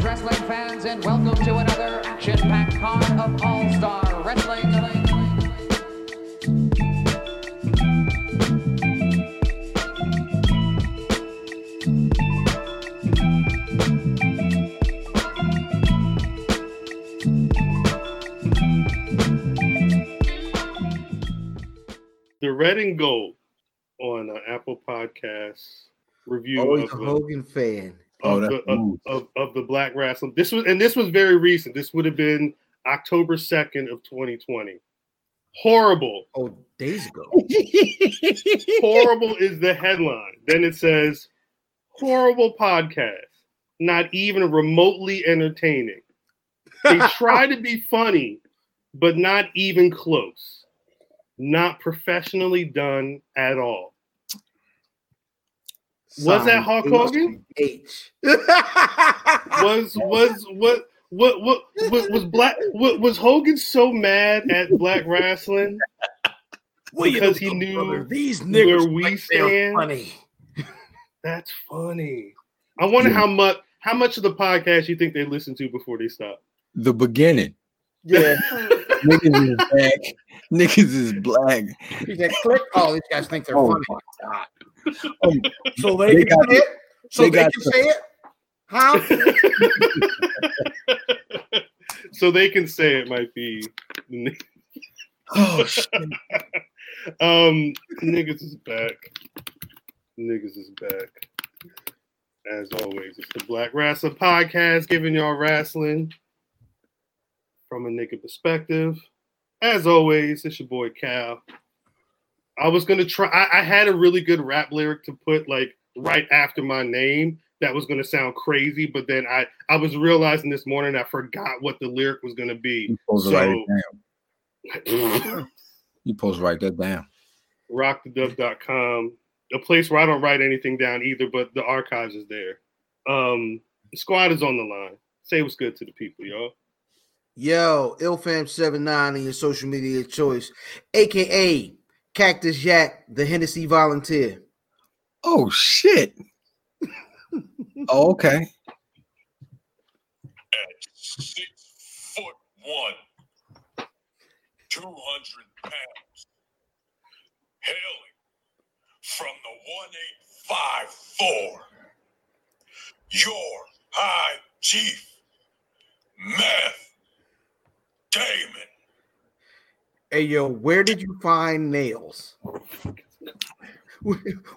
Greetings, wrestling fans, and welcome to another action-packed card of All-Star Wrestling. The Red and Gold on uh, Apple Podcasts review Always of, a the- Hogan fan. Oh, of, that's the, of, of, of the Black Wrestling. This was and this was very recent. This would have been October second of 2020. Horrible. Oh, days ago. Horrible is the headline. Then it says horrible podcast. Not even remotely entertaining. They try to be funny, but not even close. Not professionally done at all. Was that Signed Hulk Hogan? H. was was what what what what was black what, was Hogan so mad at black wrestling because he knew these where niggas we think stand? funny. That's funny. I wonder how much how much of the podcast you think they listen to before they stop. the beginning. Yeah. Niggas is black. Niggas is black. He said, click. Oh, these guys think they're Oh, funny. My God. Um, So they, They can got- say it. So they they, got can say it. How? so they can say it might be oh shit. um niggas is back. Niggas is back. As always, it's the Black Wrestler Podcast giving y'all wrestling from a nigga perspective. As always, it's your boy Cal. I was gonna try. I, I had a really good rap lyric to put like right after my name that was gonna sound crazy, but then I I was realizing this morning I forgot what the lyric was gonna be. You supposed write So it down. You supposed to write that down. rockthedub.com, a place where I don't write anything down either, but the archives is there. Um, the squad is on the line. Say what's good to the people, y'all. Yo, IlFam79 on your social media choice, aka Cactus Jack, the Hennessy volunteer. Oh shit. oh, okay. six foot one, 200 pounds, hailing from the 1854, your high chief, Meth Damon. Hey yo, where did you find nails?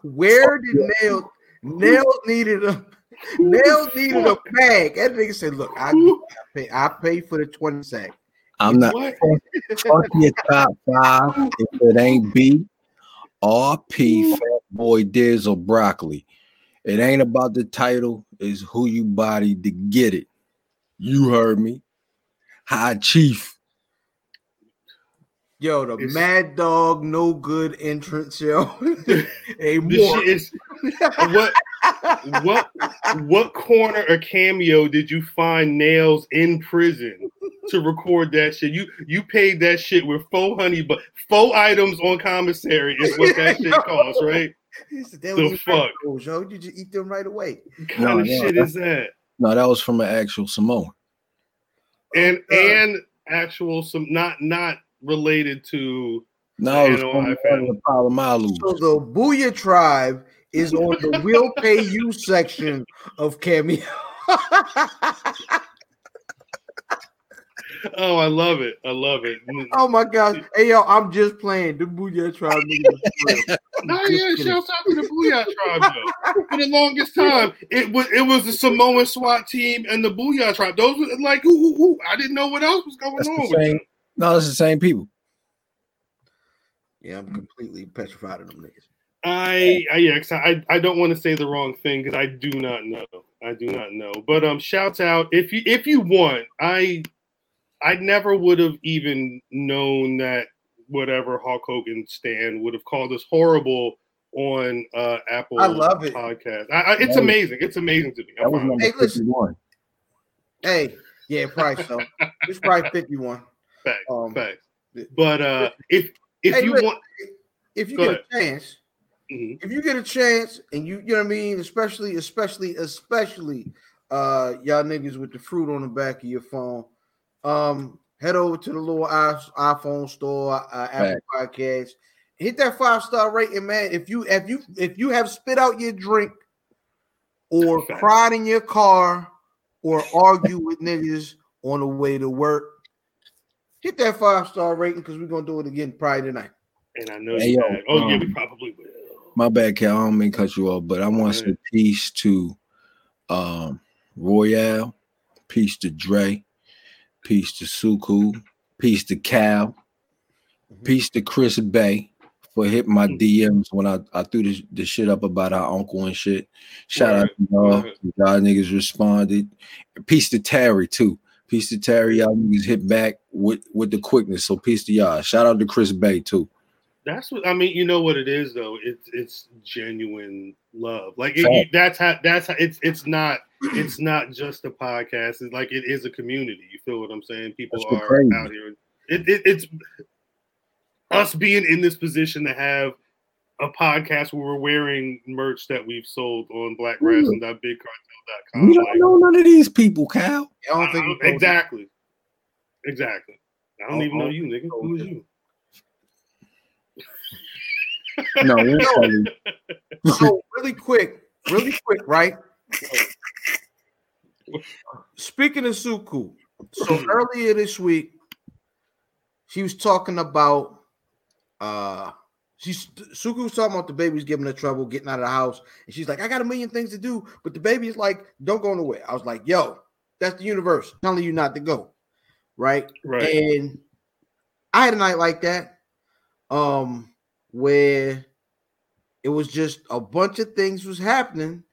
Where did nails nails needed a nails needed a bag? That nigga said, "Look, I, I pay I pay for the twenty sack." I'm not fuck your top five if it ain't B, R P, Fat Boy Diz or Broccoli. It ain't about the title, it's who you body to get it. You heard me. High Chief. Yo, the It's- Mad Dog, no good entrance, yo. a This more. shit is what what what corner or cameo did you find nails in prison to record that shit? You you paid that shit with faux honey, but faux items on commissary is what that shit costs, right? He The fuck? vegetables, yo. You just eat them right away. What kind of No, no, shit is that? No, that was from an actual Samoan. And Uh, and actual some not not related to No, it You know, from I found- the Polamalu. So the Booyah tribe is on the will pay you section of Cameo. oh I love it. I love it. Mm. oh my gosh. Hey yo, I'm just playing. The Booyah tribe. niggas. No, yeah, shouts out to the Booyah tribe though. For the longest time, it was it was the Samoan SWAT team and the Booyah tribe. Those were like who, who, who. I didn't know what else was going That's on with same- them. No, it's the same people. Yeah, I'm completely petrified of them niggas. I, I yeah, 'cause I I don't want to say the wrong thing because I do not know. I do not know. But um, shouts out if you if you want. I I never would have even known that whatever Hulk Hogan stand would have called us horrible on uh Apple. I love it. podcast. I, I, it's That was- amazing. It's amazing to me. That was find- number Hey, listen. 51. Hey, yeah, probably so. It's probably 51. Facts, Um, facts. But uh, if if Hey, you look, want, If you Go get a chance, Mhm. if you get a chance and you you know what I mean, especially, especially, especially uh, y'all niggas with the fruit on the back of your phone. Um, head over to the little iPhone store, uh, Apple Podcast. Hit that five star rating, man. If you if you if you have spit out your drink or Facts. cried in your car or argue with niggas on the way to work, hit that five star rating because we're gonna do it again probably tonight. And I know Hey, you yo, have. Oh, yeah, um, we probably will. My bad, Cal. I don't mean to cut you off, but I want to say peace to um Royale, peace to Dre, peace to Suku, peace to Cal, peace to Chris Bay for hitting my DMs when I, I threw the, the shit up about our uncle and shit. Shout out to y'all. Word. Y'all niggas responded. Peace to Terry too. Peace to Terry. Y'all niggas hit back with, with the quickness. So peace to y'all. Shout out to Chris Bay too. That's what I mean. You know what it is though. It's it's genuine love. Like it, that's how that's how it's it's not it's not just a podcast. It's like it is a community. You feel what I'm saying? People That's are crazy. out here. It, it it's us being in this position to have a podcast where we're wearing merch that we've sold on mm. blackwrestling.bigcartel.com. We don't know none of these people, Cal. I don't think I- we told you. exactly. Exactly. I don't Oh, even know you, nigga. Who is you? No, we don't know so really quick, really quick, right? Speaking of Suku, so earlier this week, she was talking about uh she's Suku was talking about the baby's giving her trouble getting out of the house, and she's like, I got a million things to do, but the baby is like, don't go nowhere. I was like, yo, that's the universe telling you not to go, right? Right. And I had a night like that, um, where it was just a bunch of things was happening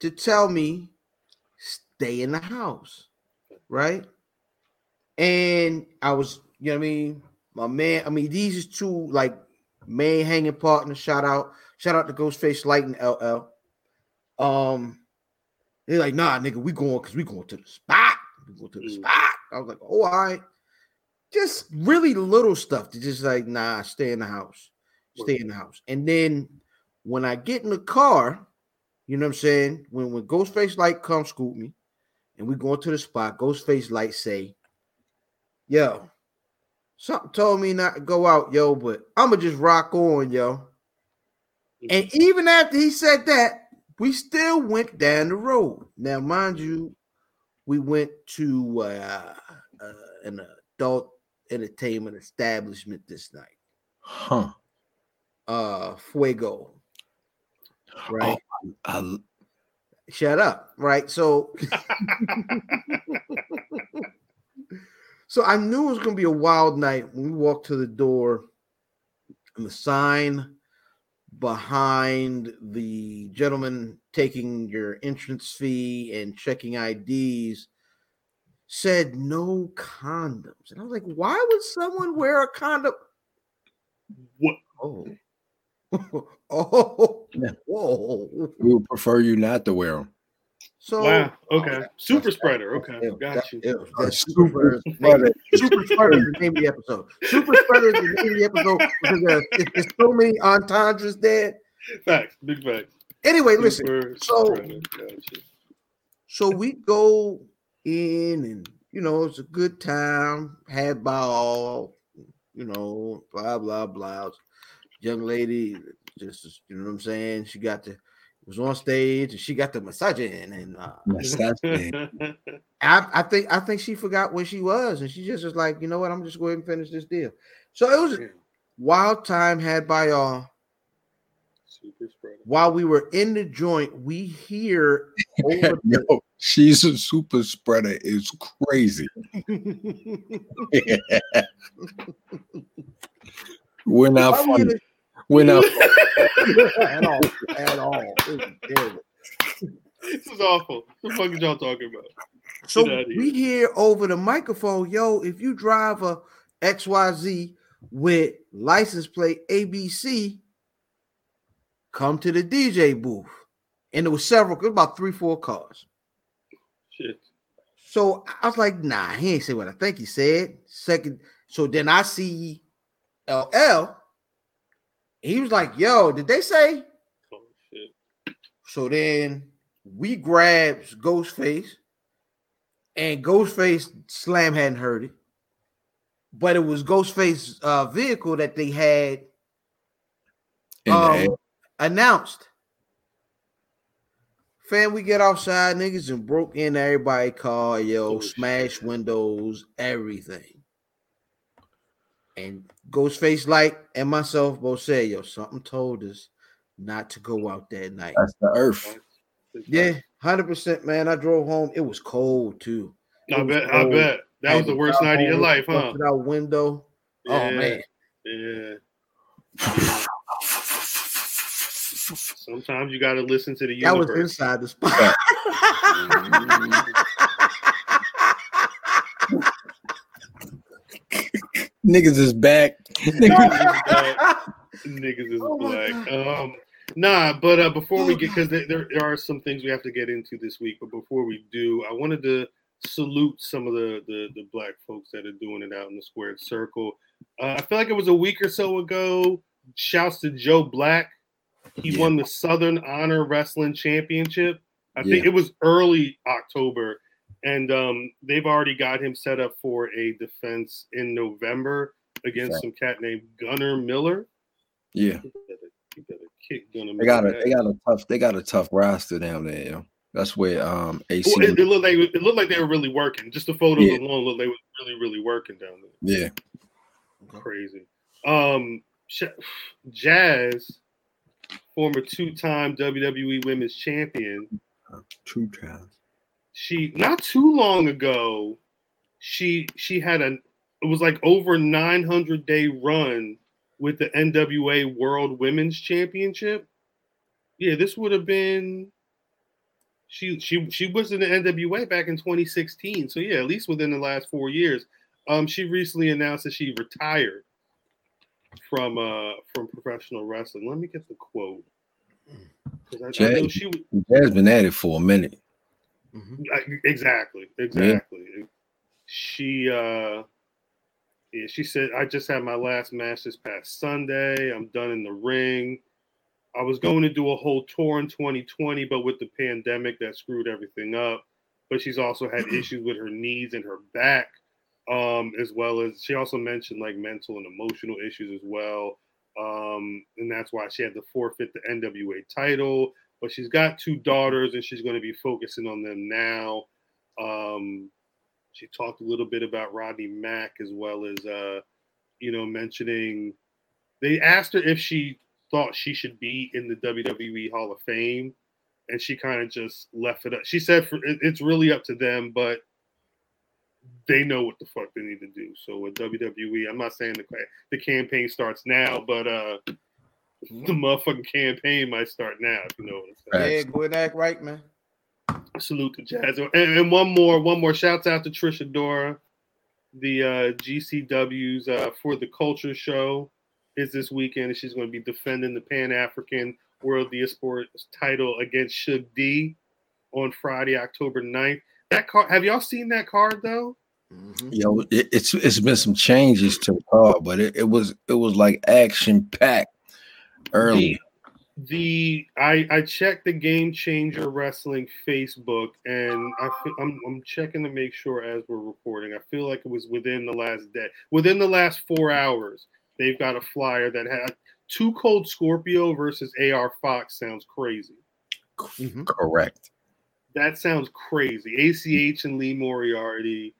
to tell me stay in the house, right? And I was, you know what I mean? My man, I mean, these is two like main hanging partner. Shout out, shout out to Ghostface Light and LL. Um, they're like, nah, nigga, we going because we going to the spot. We going to the Mm. spot. I was like, oh, all right. Just really little stuff to just like, nah, stay in the house. Stay in the house. And then when I get in the car, you know what I'm saying? When when Ghostface Light come scoop me and we going to the spot, Ghostface Light say, Yo, something told me not to go out, yo, but I'ma just rock on, yo. And even after he said that, we still went down the road. Now, mind you, we went to uh, uh, an adult entertainment establishment this night. Huh. Uh, Fuego. Right. I, Shut up. Right. So, so I knew it was gonna be a wild night when we walked to the door, and the sign behind the gentleman taking your entrance fee and checking IDs said no condoms. And I was like, why would someone wear a condom? What? Oh. oh, Yeah. whoa. we would prefer you not to wear them. So Wow. Okay. Oh, Super spreader. Okay. Ew, Got that- you. ew, A that's super super, spreader. spreader. super spreader is the name of the episode. Super spreader is the name of the episode because there- there's, there's so many entendres there. Facts. Big facts. Anyway, listen. So- spreader. Got you. So we go in, and you know it's a good time. Had ball, you know, blah blah blah. Young lady, just you know what I'm saying. She got the was on stage and she got the massaging, and uh, Massage. I, I think I think she forgot where she was, and she just was like, you know what, I'm just going and finish this deal. So it was a wild time had by y'all. Super spreader. While we were in the joint, we hear over Yo, she's a super spreader. It's crazy. We're not funny. We're not. at all, at all. It was. This is awful. What the fuck is y'all talking about? So Get outta here. we hear over the microphone, yo, if you drive a XYZ with license plate ABC, come to the DJ booth. And there was several, it was about three, four cars. Shit. So I was like, nah, he ain't say what I think he said. Second, so then I see LL. He was like, yo, did they say? Oh. So then we grabs Ghostface, and Ghostface Slam hadn't heard it, but it was Ghostface uh, vehicle that they had um, announced. Fam, we get outside, niggas, and broke in everybody car, yo, Oh, smashed shit. windows, everything. And Ghostface Light and myself both said, yo, something told us not to go out that night. That's the earth. Yeah, hundred percent, man. I drove home. It was cold too. I It was bet. I bet that I was the worst night of your life, huh? busted Out window. Oh man, Yeah. Sometimes you got to listen to the that was inside the spot. Niggas is back. Niggas is Oh black. Um, nah, but uh, before we get, because there, there are some things we have to get into this week, but before we do, I wanted to salute some of the, the the black folks that are doing it out in the squared circle. Uh, I feel like it was a week or so ago. Shouts to Joe Black. He Yeah. won the Southern Honor Wrestling Championship. I think it was early October, and um, they've already got him set up for a defense in November against Okay. some cat named Gunner Miller. Yeah, You better, you better kick Gunnar they got a Miller. they got a tough they got a tough roster down there. Yo. That's where um AC. Well, it, it looked like it looked like they were really working. Just the photos Yeah. alone looked like they were really, really working down there. yeah, Crazy. Um, Jazz, former two-time WWE Women's Champion, two times. She not too long ago, she she had a it was like over 900 day run with the NWA World Women's Championship. Yeah, this would have been she she she was in the NWA back in 2016. So yeah, at least within the last 4 years. Um she recently announced that she retired from uh from professional wrestling. Let me get the quote. I, I know she was Jazz been at it for a minute. Mhm. I- Exactly, exactly. She uh yeah, she said, I just had my last match this past Sunday. I'm done in the ring. I was going to do a whole tour in 2020, but with the pandemic that screwed everything up. But she's also had issues with her knees and her back. Um, as well as she also mentioned like mental and emotional issues as well. Um, and that's why she had to forfeit the NWA title but she's got two daughters and she's going to be focusing on them now. Um, she talked a little bit about Rodney Mack as well as, uh, you know, mentioning they asked her if she thought she should be in the WWE Hall of Fame, and she kind of just left it up. She said for, it, it's really up to them, but they know what the fuck they need to do. So with WWE, I'm not saying the the campaign starts now, but uh, the motherfucking campaign might start now. If you know what I'm saying. Yeah, go and act right, man. Salute to Jazz. And, and one more, one more. Shouts out to Trish Adora. The uh, GCW's uh, for the Culture Show is this weekend, and she's going to be defending the Pan African World Sports title against Shug D on Friday, October 9th. That card, have y'all seen that card though? Mhm. Yo, it, it's it's been some changes to the car, but it, it was it was like action packed early. The I I checked the Game Changer Wrestling Facebook, and I I'm I'm checking to make sure as we're recording. I feel like it was within the last day, within the last four hours. They've got a flyer that had Two Cold Scorpio versus AR Fox. Sounds crazy. Mhm. Correct. That sounds crazy. ACH and Lee Moriarty,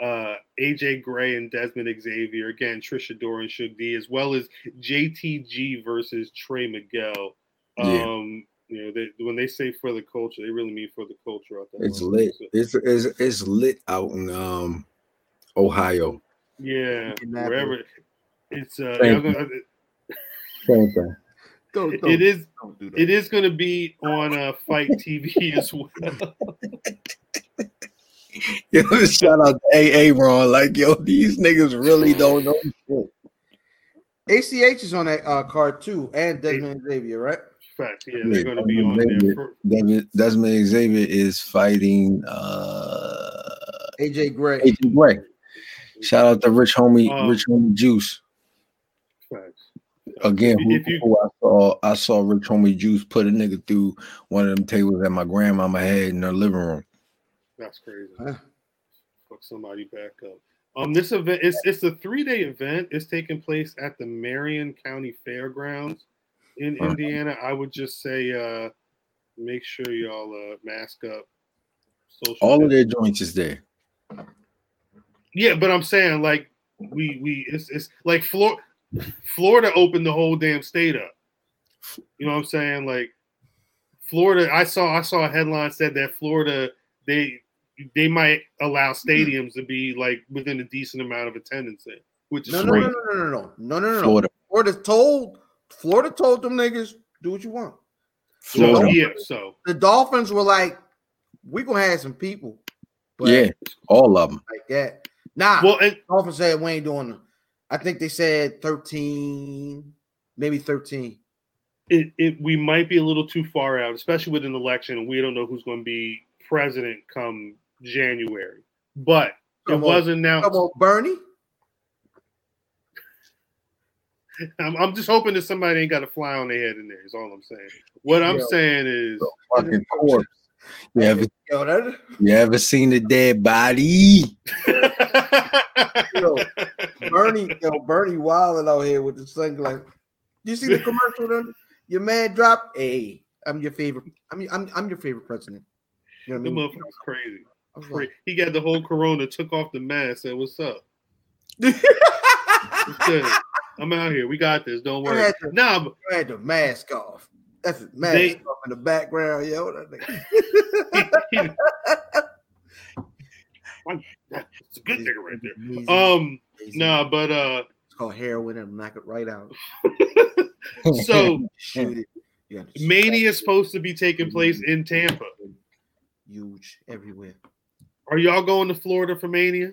uh, AJ Gray and Desmond Xavier. Again, Trish Adora and Shug D, as well as JTG versus Trey Miguel. Yeah. Um, you know, they, when they say for the culture, they really mean for the culture out there. It's lit. It's it's it's lit out in um Ohio. Yeah, wherever. It's uh, Thank yeah, Same thing. Don't, don't, it is don't do that. it is going to be on uh, FITE TV as well. Yo, shout out to AA Ron. Like, yo, these niggas really don't know shit. ACH is on that uh, card too, and Desmond Xavier, right? Fact, yeah, Yeah, they're going to be on Desmond there. Xavier. For, Desmond, Desmond Xavier is fighting uh AJ Gray. Agent Gray. Shout out to Rich Homie, Um, Rich Homie Juice. Facts. Again, who, if you- who I saw I saw Rich Homie Juice put a nigga through one of them tables that my grandmama had in her living room. That's crazy. Huh. Fuck somebody back up. Um, this event it's it's a three day event. It's taking place at the Marion County Fairgrounds in Uh-huh. Indiana. I would just say uh make sure y'all uh mask up. Social All of their joints is there. Yeah, but I'm saying like we we it's it's like Flor- Florida opened the whole damn state up. You know what I'm saying? Like Florida, I saw I saw a headline said that Florida they they might allow mm-hmm. stadiums to be like within a decent amount of attendance in, which is No, no, no, no, no, no, no, no, no, no. Florida. Florida told Florida told them niggas do what you want. So Florida. yeah, so The Dolphins were like, "We gonna have some people." But Yeah, all of them. like that. Nah, well, and Dolphins said we ain't doing them. I think they said thirteen, maybe thirteen. it, it we might be a little too far out, especially with an election, we don't know who's going to be president come January. But it Come on. was announced. Come on, Bernie. I'm, I'm just hoping that somebody ain't got a fly on their head in there. Is all I'm saying. What I'm Yeah. saying is, Fucking corpse. You ever, Yo, that, you ever seen a dead body? yo, Bernie, yo, Bernie wilding out here with the sunglasses. You see the commercial? Then? Your man dropped. Hey, I'm your favorite. I'm I'm I'm your favorite president. You know what I mean? motherfucker's crazy. I He got the whole corona, took off the mask, said, "What's up? I'm out here. We got this. Don't worry." had to- Nah, but had the mask off. That's a mask They- off in the background, yo. That it's a good nigga right there. Um, easy. nah, but uh, it's called heroin and knock it right out. so Shoot it. You got to Mania is supposed to be taking place in Tampa. huge everywhere. Are y'all going to Florida for Mania?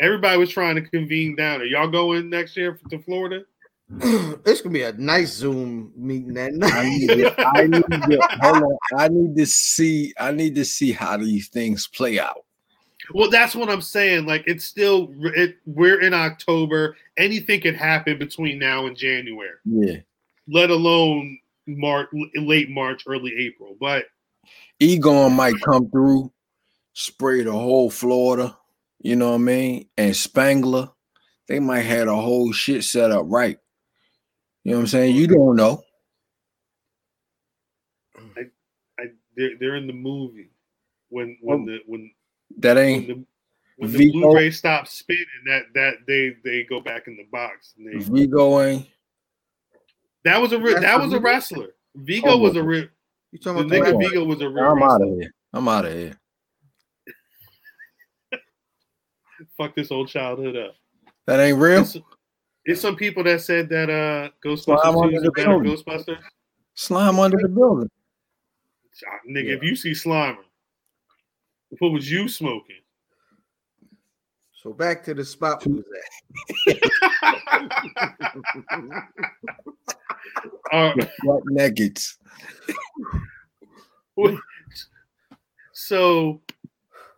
Everybody was trying to convene down. Are y'all going next year to Florida? it's gonna be a nice Zoom meeting that I night. need to, I need to hold on. I need to see. I need to see how these things play out. Well, that's what I'm saying. Like, it's still it, we're in October. Anything could happen between now and January, Yeah, let alone March, late March, early April. But Egon might come through, spray the whole Florida. You know what I mean? And Spengler, they might have the whole shit set up right. You know what I'm saying? You don't know. I, I, they're, they're in the movie when when oh. the when That when ain't the when the Vigo- Blu-ray stops spinning, that that they they go back in the box. And they, Vigo ain't. that was a re- that was a wrestler. Vigo was a real You the talking about nigga Vigo was a real I'm out of here. I'm out of here. Fuck this old childhood up. That ain't real. It's, it's some people that said that uh Slime Ghostbusters under is the a better building. Ghostbusters. Slime under the building. Ah, Nigga, if you see Slimer, what was you smoking? So back to the spot we was at. Uh, Butt nuggets. so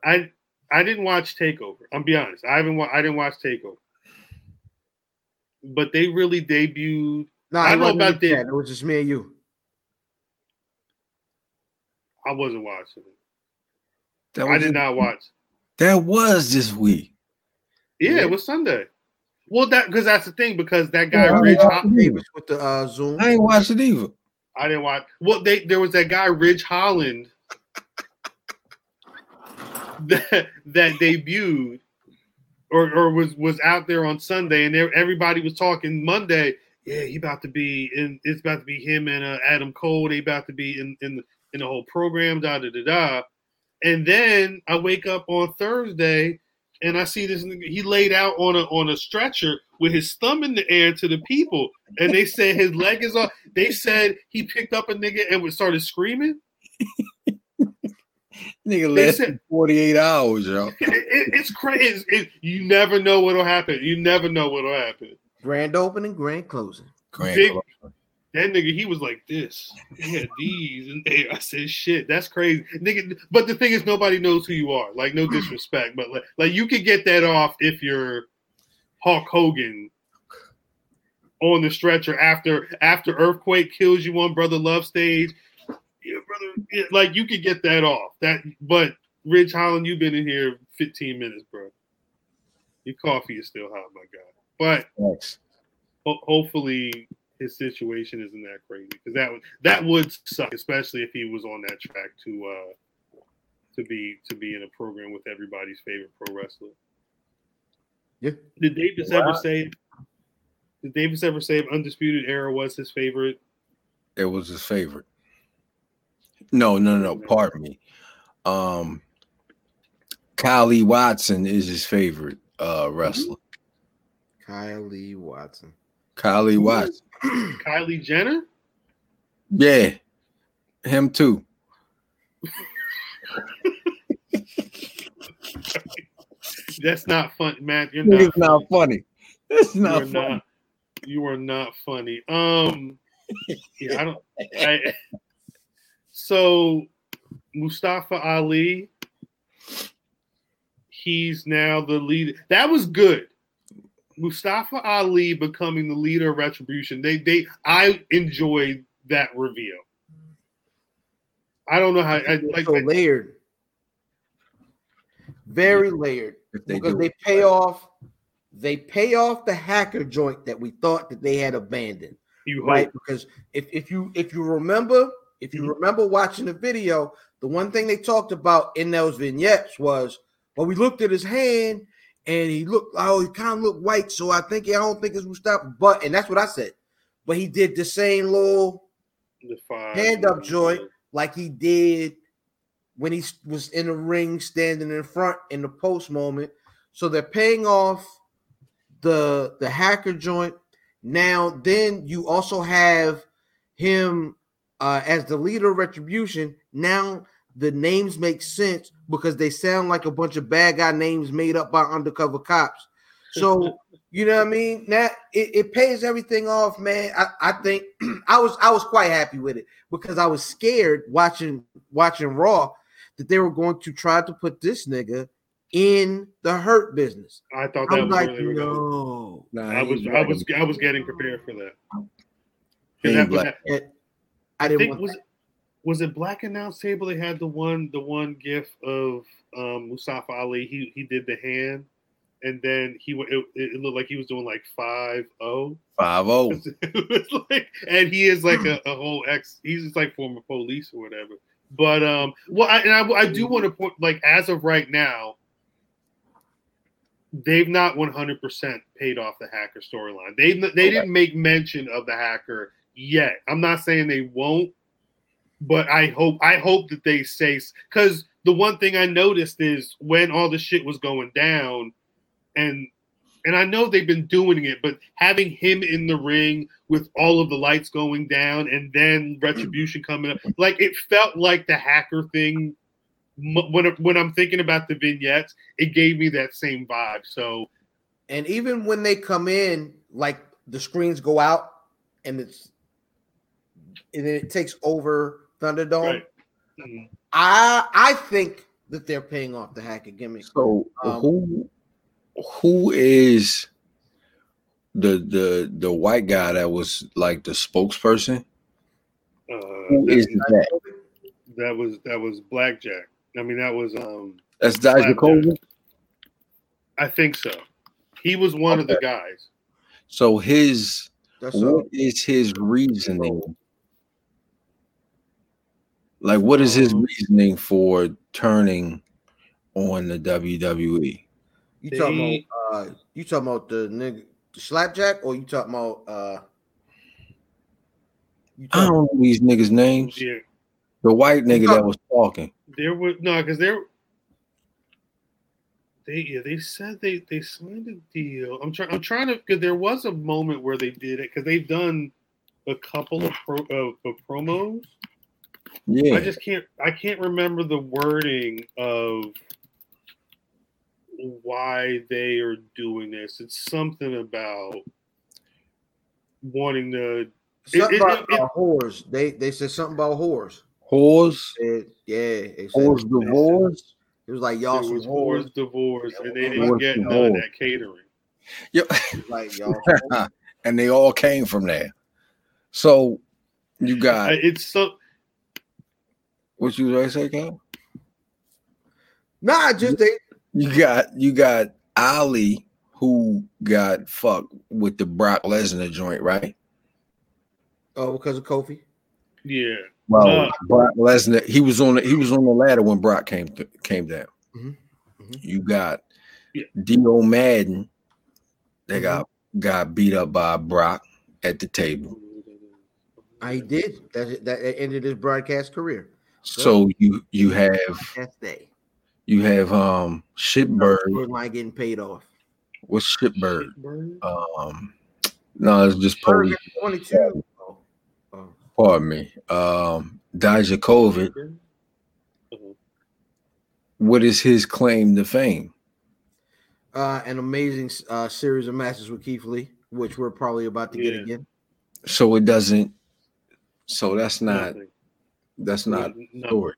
I I didn't watch Takeover. I'm be honest. I haven't wa- I didn't watch Takeover. But they really debuted. No, I I know know about about that. It was just me and you. I wasn't watching it. That I was, did not watch. that was this week. Yeah, Yeah. it was Sunday. Well, that because that's the thing because that guy Yeah, I Ridge, know. Ho- Davis with the uh, Zoom. I ain't watched it either. I didn't watch. Well, they there was that guy Ridge Holland that that debuted or or was was out there on Sunday, and everybody was talking Monday. Yeah, he about to be in. It's about to be him and uh, Adam Cole. They about to be in in the, in the whole program. Da da da da. And then I wake up on Thursday and I see this. He laid out on a on a stretcher with his thumb in the air to the people, and they said his leg is off. They said he picked up a nigga and started screaming. Nigga They lasted 48 hours, yo. It- it- it's crazy. It, you never know what'll happen. You never know what'll happen. Grand opening, grand closing. Grand Big- close. That nigga, he was like this. He had these, and they, I said, "Shit, that's crazy, nigga." But the thing is, nobody knows who you are. Like, no disrespect, but like, like you could get that off if you're Hulk Hogan on the stretcher after after earthquake kills you on brother love stage. Yeah, brother, yeah, like you could get that off. That, but Ridge Holland, you've been in here 15 minutes, bro. Your coffee is still hot, my guy. But Thanks. ho- hopefully his situation isn't that crazy because that would that would suck, especially if he was on that track to uh to be to be in a program with everybody's favorite pro wrestler. Yeah. Did Davis Wow. ever say? Did Davis ever say if Undisputed Era was his favorite? It was his favorite. No, no, no. Pardon me. Um, Kylie Watson is his favorite uh wrestler. Kylie Watson. Kylie Watson. Kylie Jenner? Yeah, him too. That's not fun, Matt. You're not. It's not funny. It's you not are funny. not. You are not funny. Um. Yeah, I don't. I, so, Mustafa Ali. He's now the leader. That was good. Mustafa Ali becoming the leader of Retribution. They they I enjoyed that reveal. I don't know how I like so layered. Very layered. They because do they pay off they pay off the hacker joint that we thought that they had abandoned you hope. right because if, if you if you remember if you Mhm. remember watching the video the one thing they talked about in those vignettes was well we looked at his hand and he looked oh he kind of looked white so i think i don't think it's Mustafa but and that's what i said but he did the same little the five hand up joint like he did when he was in the ring standing in front in the post moment. So they're paying off the the hacker joint. Now then you also have him uh, as the leader of retribution. Now the names make sense because they sound like a bunch of bad guy names made up by undercover cops. So you know what I mean? Now it, it pays everything off, man. I, I think I was I was quite happy with it because I was scared watching watching Raw that they were going to try to put this nigga in the hurt business. I thought that I'm was like, where they no. Nah, I was I was I was getting prepared for that. 'Cause that- black. that- It- I I didn't think want was it was it Black Announce Table? They had the one the one gif of um, Mustafa Ali. He he did the hand, and then he wa- it, it looked like he was doing like five oh. Five oh. it was like, and he is like a, a whole ex. He's just like former police or whatever. But um, well, I, and I, I do want to point like as of right now, they've not one hundred percent paid off the hacker storyline. They they didn't make mention of the hacker yet. I'm not saying they won't, but I hope I hope that they say because the one thing I noticed is when all the shit was going down, and and I know they've been doing it, but having him in the ring with all of the lights going down and then retribution coming up, like it felt like the hacker thing. When when I'm thinking about the vignettes, it gave me that same vibe. So and even when they come in, like the screens go out and it's and then it takes over Thunderdome. Right. mm, I I think that they're paying off the hacker gimmick. So Um, who who is the the the white guy that was like the spokesperson? uh, Who is that, that? that was that was Blackjack. I mean, that was um. That's Dijakovic. Blackjack. I think so. He was one of the guys. So his That's all. what is his reasoning? Like, what is his Um, reasoning for turning on the? WWE? You talking about uh you talking about the nigga the slapjack or you talking about uh you I don't know these niggas' names. Yeah, The white nigga that was talking. there was no because there. They yeah they said they they signed a deal. I'm trying I'm trying to because there was a moment where they did it because they've done a couple of, pro, of, of promos. Yeah, I just can't I can't remember the wording of why they are doing this. It's something about wanting to something it- about, it- uh, whores. They they said something about whores. whores, It, yeah, they said, whores, divorce. it was like y'all There some was whores. whores divorce, and they didn't get none of that catering. Yep. Like y'all and they all came from there. So you got It's so what you was say, Cam? Nah, just they You got you got Ali who got fucked with the Brock Lesnar joint, right? oh because of Kofi. yeah. Well, Uh, Brock Lesnar, he was on the he was on the ladder when Brock came th- came down. Mhm, mhm. You got Yeah. Dio Maddin that Mhm. got got beat up by Brock at the table. I did. That that ended his broadcast career. So you you have day. you have um Shipbird. Am I getting paid off. What's Shipbird? Bird? Um, no, it's just Bird police. 22. Oh, oh. Pardon me. Um, Dijakovic. Bird? Uh-huh. What is his claim to fame? Uh, an amazing uh, series of matches with Keith Lee, which we're probably about to get again. So it doesn't. So that's not. Nothing. That's not Nothing. story.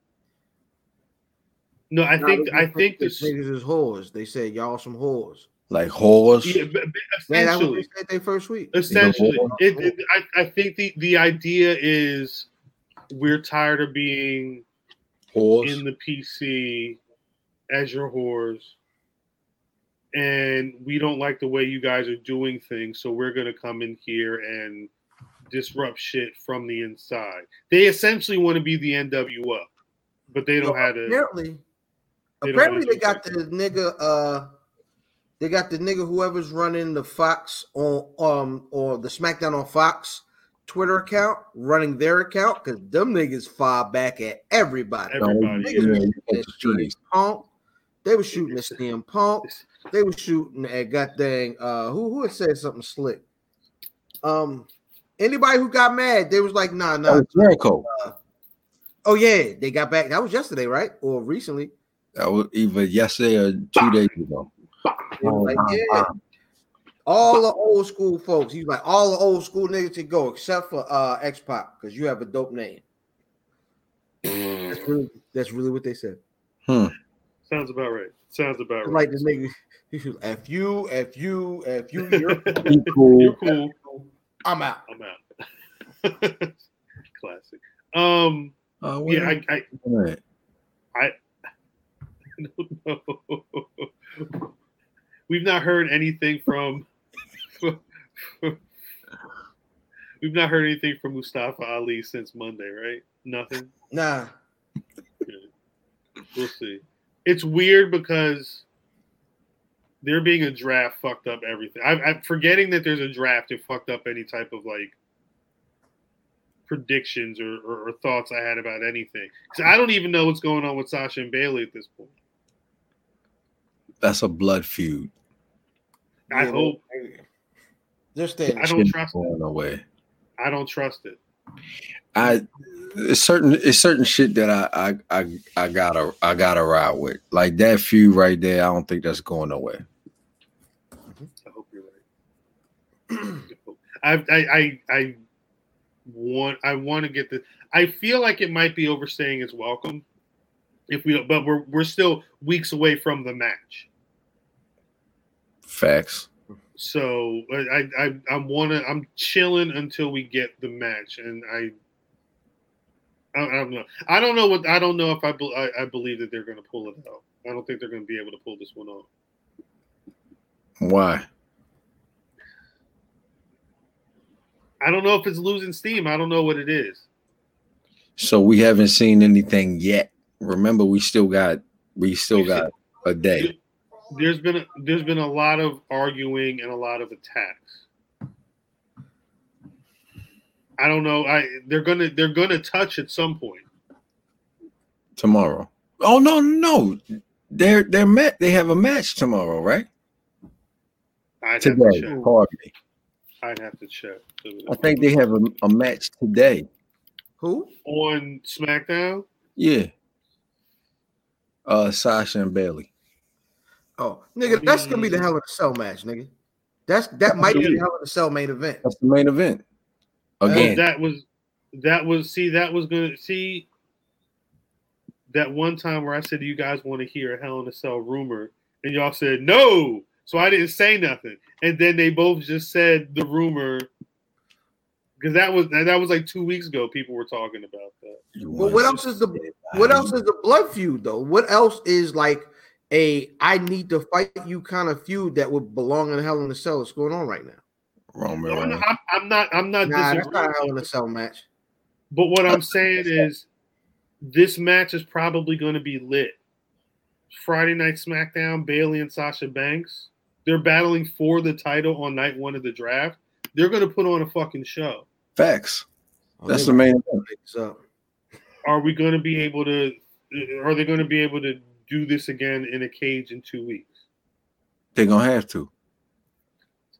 No, I think I think they this. niggas is whores. They said y'all some whores. Like whores. Yeah, but, but Man, what essentially, they said they first week. essentially, whore. it, it, I, I think the the idea is we're tired of being Whores. in the PC as your whores, and we don't like the way you guys are doing things, so we're gonna come in here and disrupt shit from the inside. They essentially want to be the NWO, but they don't So have to. apparently, they apparently they got the nigga. Uh, they got the nigga whoever's running the Fox on um or the SmackDown on Fox Twitter account running their account because them niggas fire back at everybody. Everybody, Niggas yeah, shooting got at the streets. Punk. They were shooting at CM Punk. They were shooting at goddamn uh who who had said something slick. Um anybody who got mad, they was like, nah, nah. Oh, Jericho. Oh yeah, they got back. That was yesterday, right? Or recently. That was either yesterday or two days ago. They was like, yeah. All the old school folks. He's like, all the old school niggas to go except for uh X Pac, because you have a dope name. That's really, that's really what they said. Sounds about right. Sounds about right. Like the nigga, he was, if you, if you, if you, you're cool. You're cool. I'm out. I'm out. Classic. Um. Uh, Yeah. I. I Right. don't know. We've not heard anything from. We've not heard anything from Mustafa Ali since Monday, right? Nothing. Nah. We'll see. It's weird because there being a draft fucked up everything. I, I'm forgetting that there's a draft. It fucked up any type of like predictions or, or, or thoughts I had about anything. 'Cause I don't even know what's going on with Sasha and Bayley at this point. That's a blood feud. I Yeah, hope. They're staying. I don't Shit trust it. away. I don't trust it. I it's certain it's certain shit that I I I, I gotta I gotta ride with. Like that feud right there, I don't think that's going nowhere. I hope you're right. I, I I I want I want to get the. I feel like it might be overstaying its welcome. If we, but we're we're still weeks away from the match. Facts. So I I I'm wanna I'm chilling until we get the match, and I. I I don't know. I don't know what. I don't know if I. bel- I, I believe that they're going to pull it out. I don't think they're going to be able to pull this one off. Why? I don't know if it's losing steam. I don't know what it is. So we haven't seen anything yet. Remember, we still got we still got a day. there's been a, there's been a lot of arguing and a lot of attacks. I don't know. I they're gonna they're gonna touch at some point. tomorrow. Oh no, no, they're they're met. They have a match tomorrow, right? Today. to. Pardon me. I'd have to check. I think they have a, a match today. Who? on SmackDown. Yeah. Uh, Sasha and Bayley. Oh, nigga, that's gonna be the hell of a cell match, nigga. That's that might be the hell of a cell main event. That's the main event. Again, that was that was see that was gonna see that one time where I said, you guys want to hear a Hell in a Cell rumor?" and y'all said no. So I didn't say nothing. And then they both just said the rumor because that was that was like two weeks ago. People were talking about that. You Well, what else is the what else is the blood feud though? What else is like a I need to fight you kind of feud that would belong in Hell in the Cell that's going on right now? Roman No, no, I'm, I'm not. I'm not Nah, that's not a Hell in a Cell match. But what I'm saying is, this match is probably going to be lit. Friday Night SmackDown, Bayley and Sasha Banks. They're battling for the title on night one of the draft. They're going to put on a fucking show. Facts. Oh, That's the main event. make this up. Are we going to be able to? Are they going to be able to do this again in a cage in two weeks? They're gonna have to.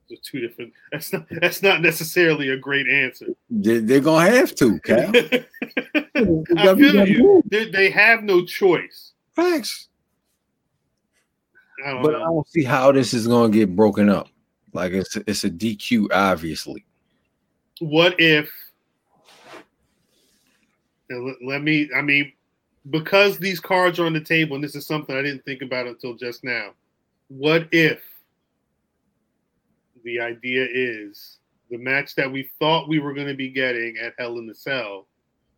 They're two different. That's not. That's not necessarily a great answer. They, they're gonna have to, Cal. I feel you. They, they have no choice. Facts. I don't But I don't see how this is gonna get broken up. Like it's a, it's a DQ, obviously. what if let, let me i mean because these cards are on the table and this is something i didn't think about until just now what if the idea is the match that we thought we were going to be getting at hell in the cell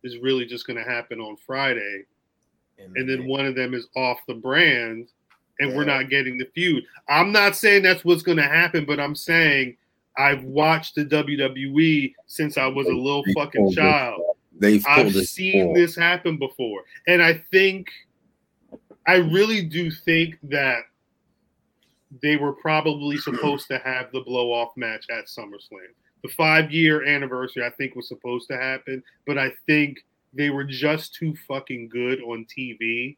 is really just going to happen on friday and then one of them is off the brand and we're not getting the feud. I'm not saying that's what's going to happen, but I'm saying I've watched the WWE since I was a little fucking child. They've I've seen this happen before. And I think I really do think that they were probably supposed to have the blow off match at SummerSlam. The 5-year anniversary I think was supposed to happen, but I think they were just too fucking good on TV.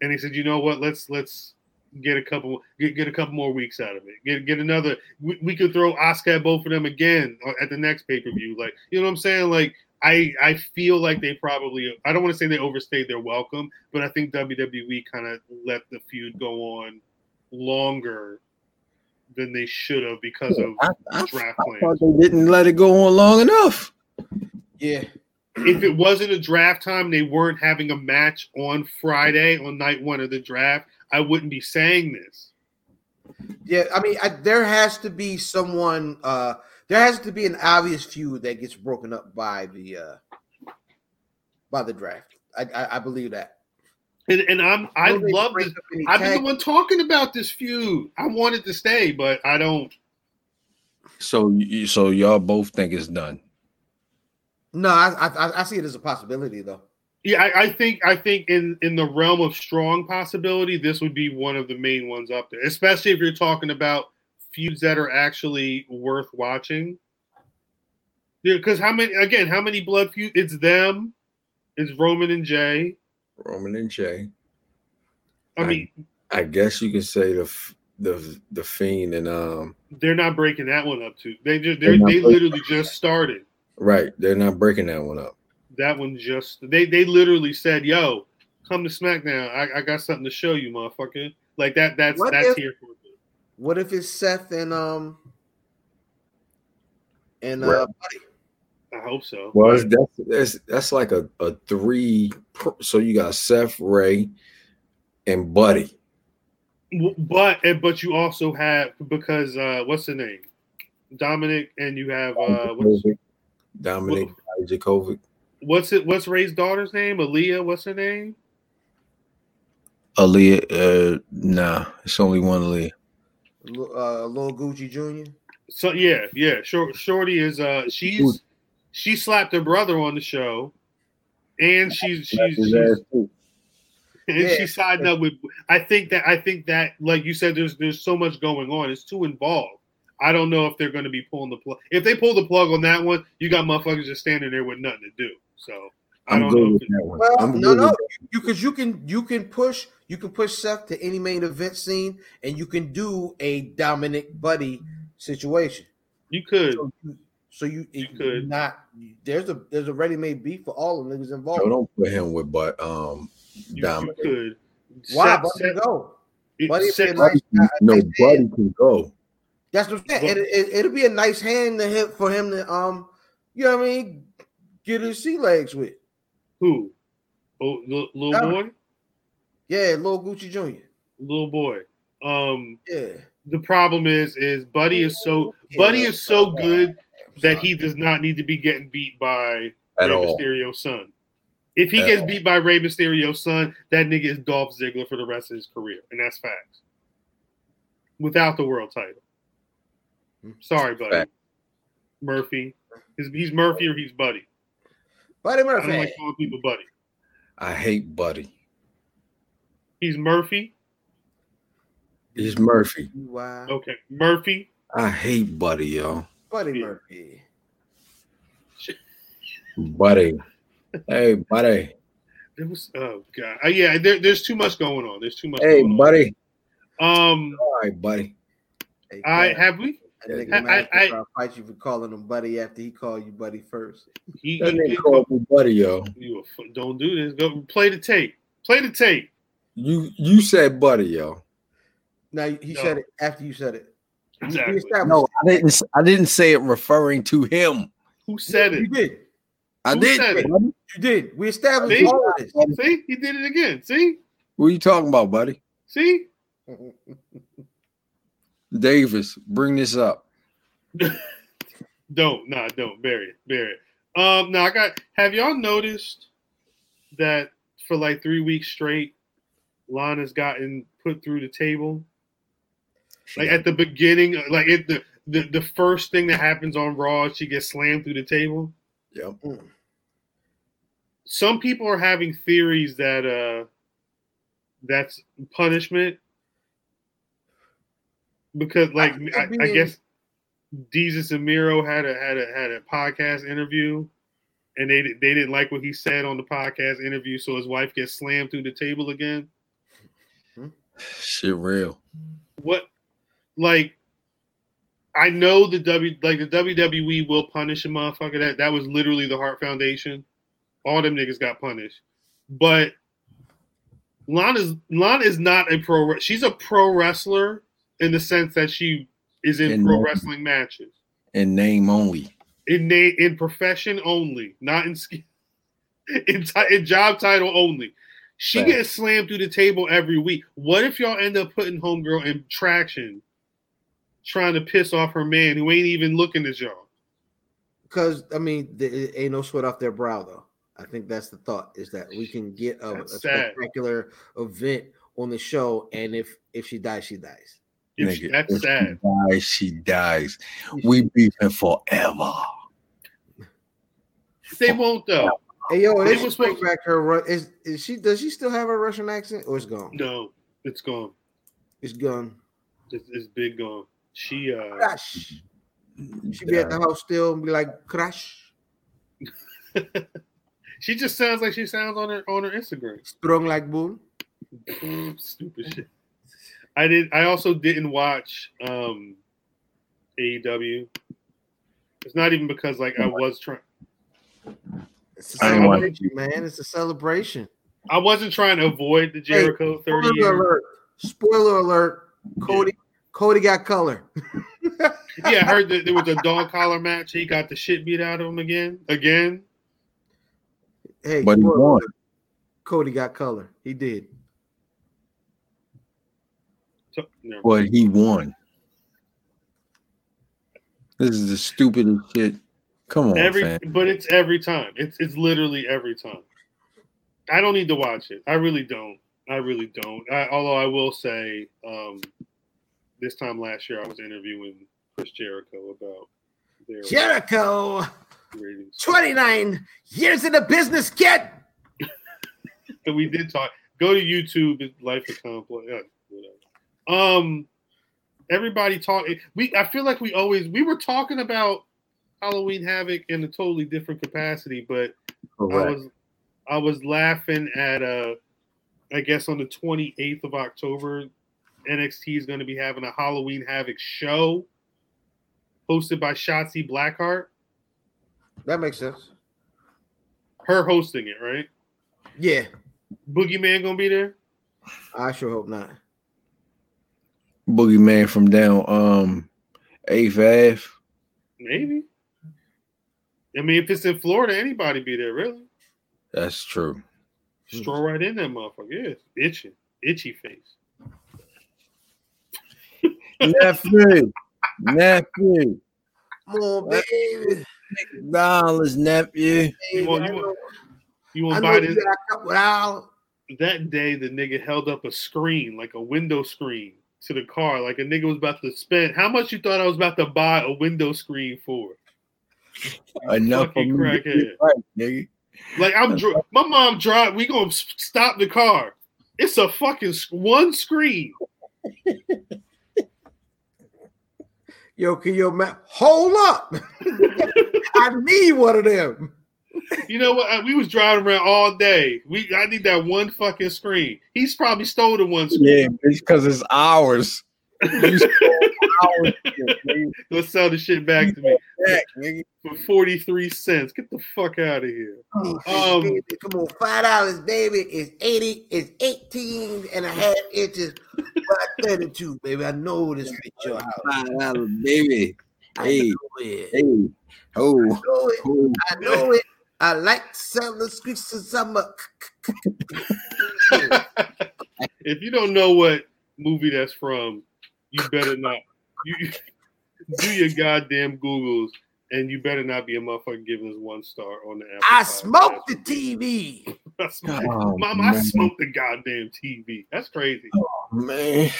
And he said, "You know what? Let's let's get a couple get, get a couple more weeks out of it. Get get another. We, we could throw Oscar at both of them again uh, at the next pay per view. Like you know what I'm saying? Like I I feel like they probably I don't want to say they overstayed their welcome, but I think WWE kind of let the feud go on longer than they should have because of I, I, draft I plans. thought they didn't let it go on long enough. Yeah, if it wasn't a draft time, they weren't having a match on Friday on night one of the draft, I wouldn't be saying this. yeah. I mean, I, there has to be someone. uh There has to be an obvious feud that gets broken up by the uh by the draft. I I, I believe that. And, and I'm I Will they love this. I've been the one talking about this feud. I wanted to stay, but I don't. So so y'all both think it's done. No, I, I I see it as a possibility though. Yeah, I, I think I think in in the realm of strong possibility, this would be one of the main ones up there. Especially if you're talking about feuds that are actually worth watching. Yeah, because how many again? How many blood feuds? It's them. It's Roman and Jey. Roman and Jey. I I- mean, I guess you could say the the the fiend and um they're not breaking that one up too. They just They're they not they literally just started. Right. They're not breaking that one up. That one just they they literally said, "Yo, come to SmackDown. I, I got something to show you, motherfucker." Like that. That's What that's if- here for it. What if it's Seth and um and uh Right. Buddy? I hope so. Well, it's, that's that's that's like a a three. So you got Seth, Rey, and Buddy. But but you also have because uh what's the name? Dominic and you have uh what's Dijakovic, Dominic Dijakovic, what's it what's Rey's daughter's name? Aaliyah, what's her name? Aaliyah. Uh, nah, it's only one Aaliyah. L- Uh, Lil Gucci Jr. So yeah, yeah. Short, Shorty is uh she's she slapped her brother on the show, and she's she's, His she's and Yeah. she's siding up with. I think that I think that like you said, there's there's so much going on. It's too involved. I don't know if they're going to be pulling the plug. If they pull the plug on that one, you got motherfuckers just standing there with nothing to do. So I I'm don't good know. with If that one. Well, I'm no, good no, with you because you can you can push you can push Seth to any main event scene, and you can do a Dominic Buddy situation. you could. So you, so you, You could. not there's a there's a ready made beef for all the niggas involved. So don't put him with but um You, you could. Why? Seth- Buddy Seth- go. Buddy be a Seth- nice guy. No, Buddy can go. That's what I'm saying. It, it, it'll be a nice hand to him for him to um, you know what I mean, get his sea legs with. who? Oh, little, little Dominic. boy. Yeah, little Gucci Jr. Little boy. Um, Yeah. the problem is, is Buddy is so Buddy is so good that he does not need to be getting beat by At Rey all. Mysterio's son. If he At gets all. beat by Rey Mysterio's son, that nigga is Dolph Ziggler for the rest of his career, and that's facts. Without the world title. Sorry, buddy. Fact. Murphy. He's, he's Murphy or he's Buddy. Buddy Murphy. I don't Murphy. like calling people Buddy. I hate Buddy. He's Murphy. He's Murphy. Wow. Okay, Murphy. I hate Buddy, yo. Buddy Yeah. Murphy. Buddy. Hey, buddy. It was oh god. Uh, yeah, there, there's too much going on. There's too much. Hey, going buddy. On. Um, All right, buddy. Hey, I Pat, have we. That nigga I- Mac I- will to fight you for calling him buddy after he called you buddy first. He, That he nigga did called me buddy, yo. You a don't do this. Go play the tape. Play the tape. You you said buddy, yo. Now he No. said it after you said it. We Exactly. established No, I didn't. I didn't say it referring to him. Who said You it? did. I Who did. said it? You did. We established See? all this. See, he did it again. See, What are you talking about, buddy? see. Davis, bring this up. Don't, nah, don't bury it, bury it. Um, now I got. Have y'all noticed that for like three weeks straight, Lana's gotten put through the table? Like at the beginning, like at the the, the first thing that happens on Raw, she gets slammed through the table. Yep. Some people are having theories that uh that's punishment because, like, I- I, I I guess Jesus and Miro had a had a had a podcast interview, and they they didn't like what he said on the podcast interview, so his wife gets slammed through the table again. Shit, real. what like I know the W like the WWE will punish a motherfucker. That that was literally the Heart Foundation. All them niggas got punished. But Lana's Lana is not a pro she's a pro wrestler in the sense that she is in In pro name. wrestling matches. In name only. In na- in profession only, not in ski- in, ti- in job title only. She Facts. gets slammed through the table every week. What if y'all end up putting homegirl in traction, trying to piss off her man who ain't even looking at y'all? Because I mean, there ain't no sweat off their brow, though. I think that's the thought is that we can get a, a spectacular event on the show, and if if she dies, she dies. If she- Nigga, that's if sad. She dies, she dies. We beefing forever. They won't though. Hey yo, They they was bring supposed- back her. Ru- Is is she? Does she still have her Russian accent, or it's gone? No, it's gone. It's gone. It's, it's big gone. She uh Crash. She be at the house still and be like, crash. she just sounds like she sounds on her on her Instagram. Strong like bull. Stupid shit. I did. I also didn't watch um AEW. It's not even because like I was trying. It's a I ain't celebration, man. It's a celebration. I wasn't trying to avoid the Jericho thirty Spoiler years. alert. Spoiler alert. Cody. Cody got color. Yeah, I heard that there was a dog collar match. He got the shit beat out of him again. Again. Hey, But he won. Cody got color. He did. So. But he won. This is the stupidest shit. Come on, every fam. but it's every time. It's it's literally every time. I don't need to watch it. I really don't. I really don't. I, although I will say, um, this time last year I was interviewing Chris Jericho about their Jericho, ratings. 29 years in the business, kid. So we did talk. Go to YouTube. Life of Complex. Um, everybody talk. We I feel like we always we were talking about Halloween Havoc in a totally different capacity, but I was I was laughing at uh I guess on the 28th of October, NXT is going to be having a Halloween Havoc show hosted by Shotzi Blackheart. That makes sense. Her hosting it, right? Yeah, Boogeyman gonna be there. I sure hope not. Boogeyman from down um Eighth Ave. Maybe. I mean, if it's in Florida, anybody be there, really. That's true. Stroll right in that motherfucker. Yeah, itching, itchy face. nephew, nephew, Come on, baby. dollars, nephew. You want- you want- know- You want buy you this? a couple. That day, the nigga held up a screen, like a window screen, to the car. Like a nigga was about to spend. How much you thought I was about to buy a window screen for? Enough for fucking crackhead. right, nigga. Like I'm, dri- my mom drive. We gonna stop the car. It's a fucking s- one screen. Yo, can your man hold up? I need one of them. You know what? We was driving around all day. We I need that one fucking screen. He's probably stole the one screen. Yeah, because it's ours. You stole ours, nigga. Let's sell the shit back to me Back, for 43 cents. Get the fuck out of here. Um, Baby, come on, five dollars, baby. It's 80, it's 18 and a half inches by 32, baby. I know this fit your house. Five dollars, baby. I Hey, hey, oh, I know it. oh. I know it. I like selling streets of summer. if you don't know what movie that's from, you better not. You do your goddamn Googles, and you better not be a motherfucker giving us one star on the Apple. I Podcast. smoked the TV. I smoked- Oh, Mom, I smoked the goddamn TV. That's crazy. Oh, man.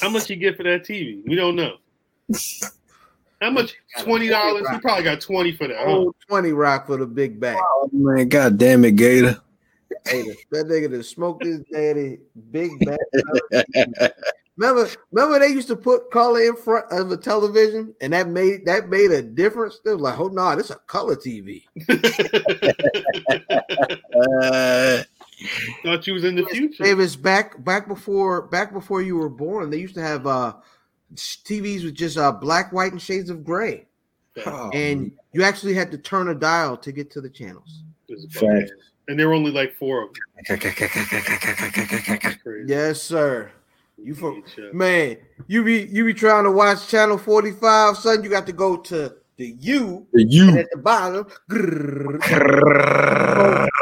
How much you get for that TV? We don't know. How much? Twenty dollars. You probably got twenty for that. Huh? Old 20 rock for the big bag. Oh, man, god damn it, Gator. Hey, that nigga that smoked his daddy big bag. Remember, remember they used to put color in front of a television, and that made that made a difference. They was like, "Oh no, this is a color TV." Uh, Thought you was in the future. Davis, back back before back before you were born, they used to have uh TVs with just uh black, white, and shades of gray, oh, and you actually had to turn a dial to get to the channels. It's And there were only like four of them. Yes, sir. You for man, you be you be trying to watch channel forty five, son. You got to go to the U the and you. at the bottom. grrr,